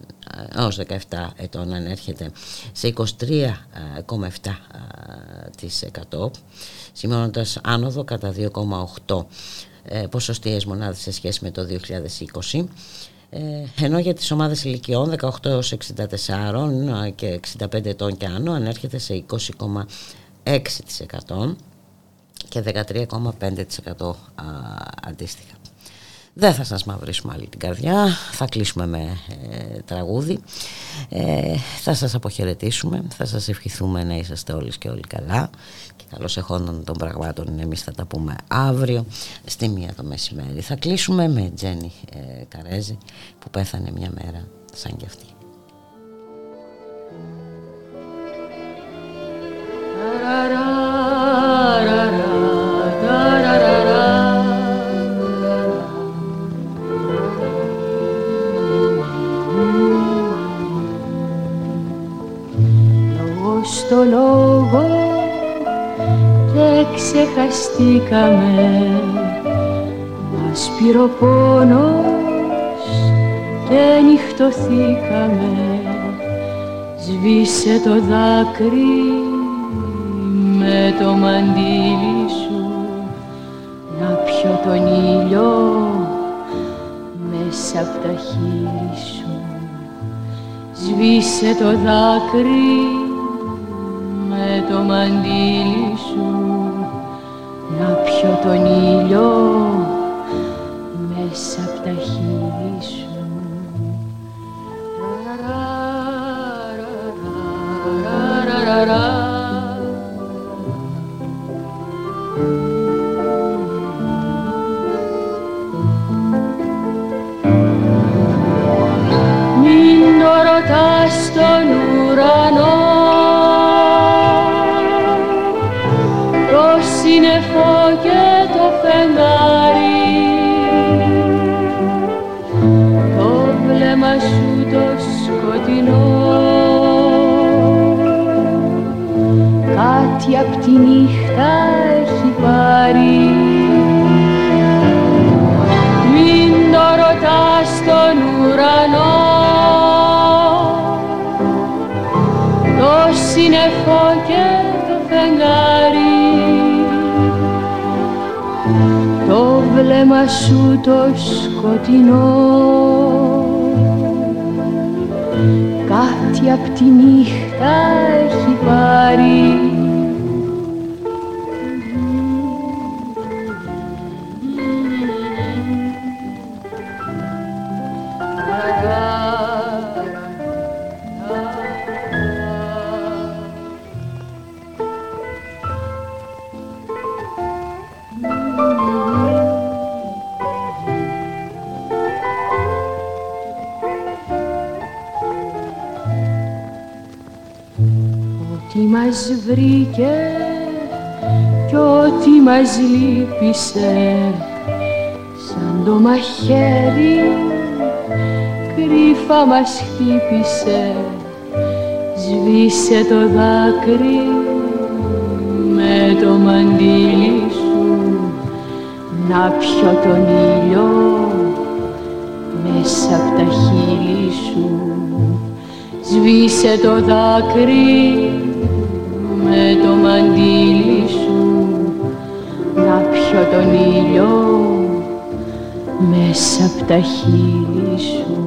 έως 17 ετών ανέρχεται σε 23,7% σημειώνοντας άνοδο κατά 2,8 ε, ποσοστιαίες μονάδες σε σχέση με το 2020 ε, ενώ για τις ομάδες ηλικιών 18 έως 64 και 65 ετών και άνω ανέρχεται σε 20,6% και 13,5% αντίστοιχα. Δεν θα σας μαυρίσουμε άλλη την καρδιά, θα κλείσουμε με ε, τραγούδι, ε, θα σας αποχαιρετήσουμε, θα σας ευχηθούμε να είσαστε όλοι και όλοι καλά και καλώς εχόντων των πραγμάτων εμείς θα τα πούμε αύριο στη μία το μεσημέρι. Θα κλείσουμε με Τζένι ε, Καρέζη που πέθανε μια μέρα σαν κι αυτή. Στο λόγο και ξεχαστήκαμε. Μας πήρε ο πόνος και νυχτωθήκαμε. Σβήσε το δάκρυ με το μαντίλι σου. Να πιω τον ήλιο μέσα από τα χείλη σου. Σβήσε το δάκρυ μαντήλι σου να πιω τον ήλιο μέσα από τα χείλη σου. Βλέμμα σου το σκοτεινό. Κάτι απ' τη νύχτα έχει πάρει βρήκε κι ό,τι μας λύπησε. Σαν το μαχαίρι κρύφα μας χτύπησε. Σβήσε το δάκρυ με το μαντίλι σου. Να πιω τον ήλιο μέσα από τα χείλη σου. Σβήσε το δάκρυ με το μαντίλι σου να πιω τον ήλιο μέσα από τα χείλη σου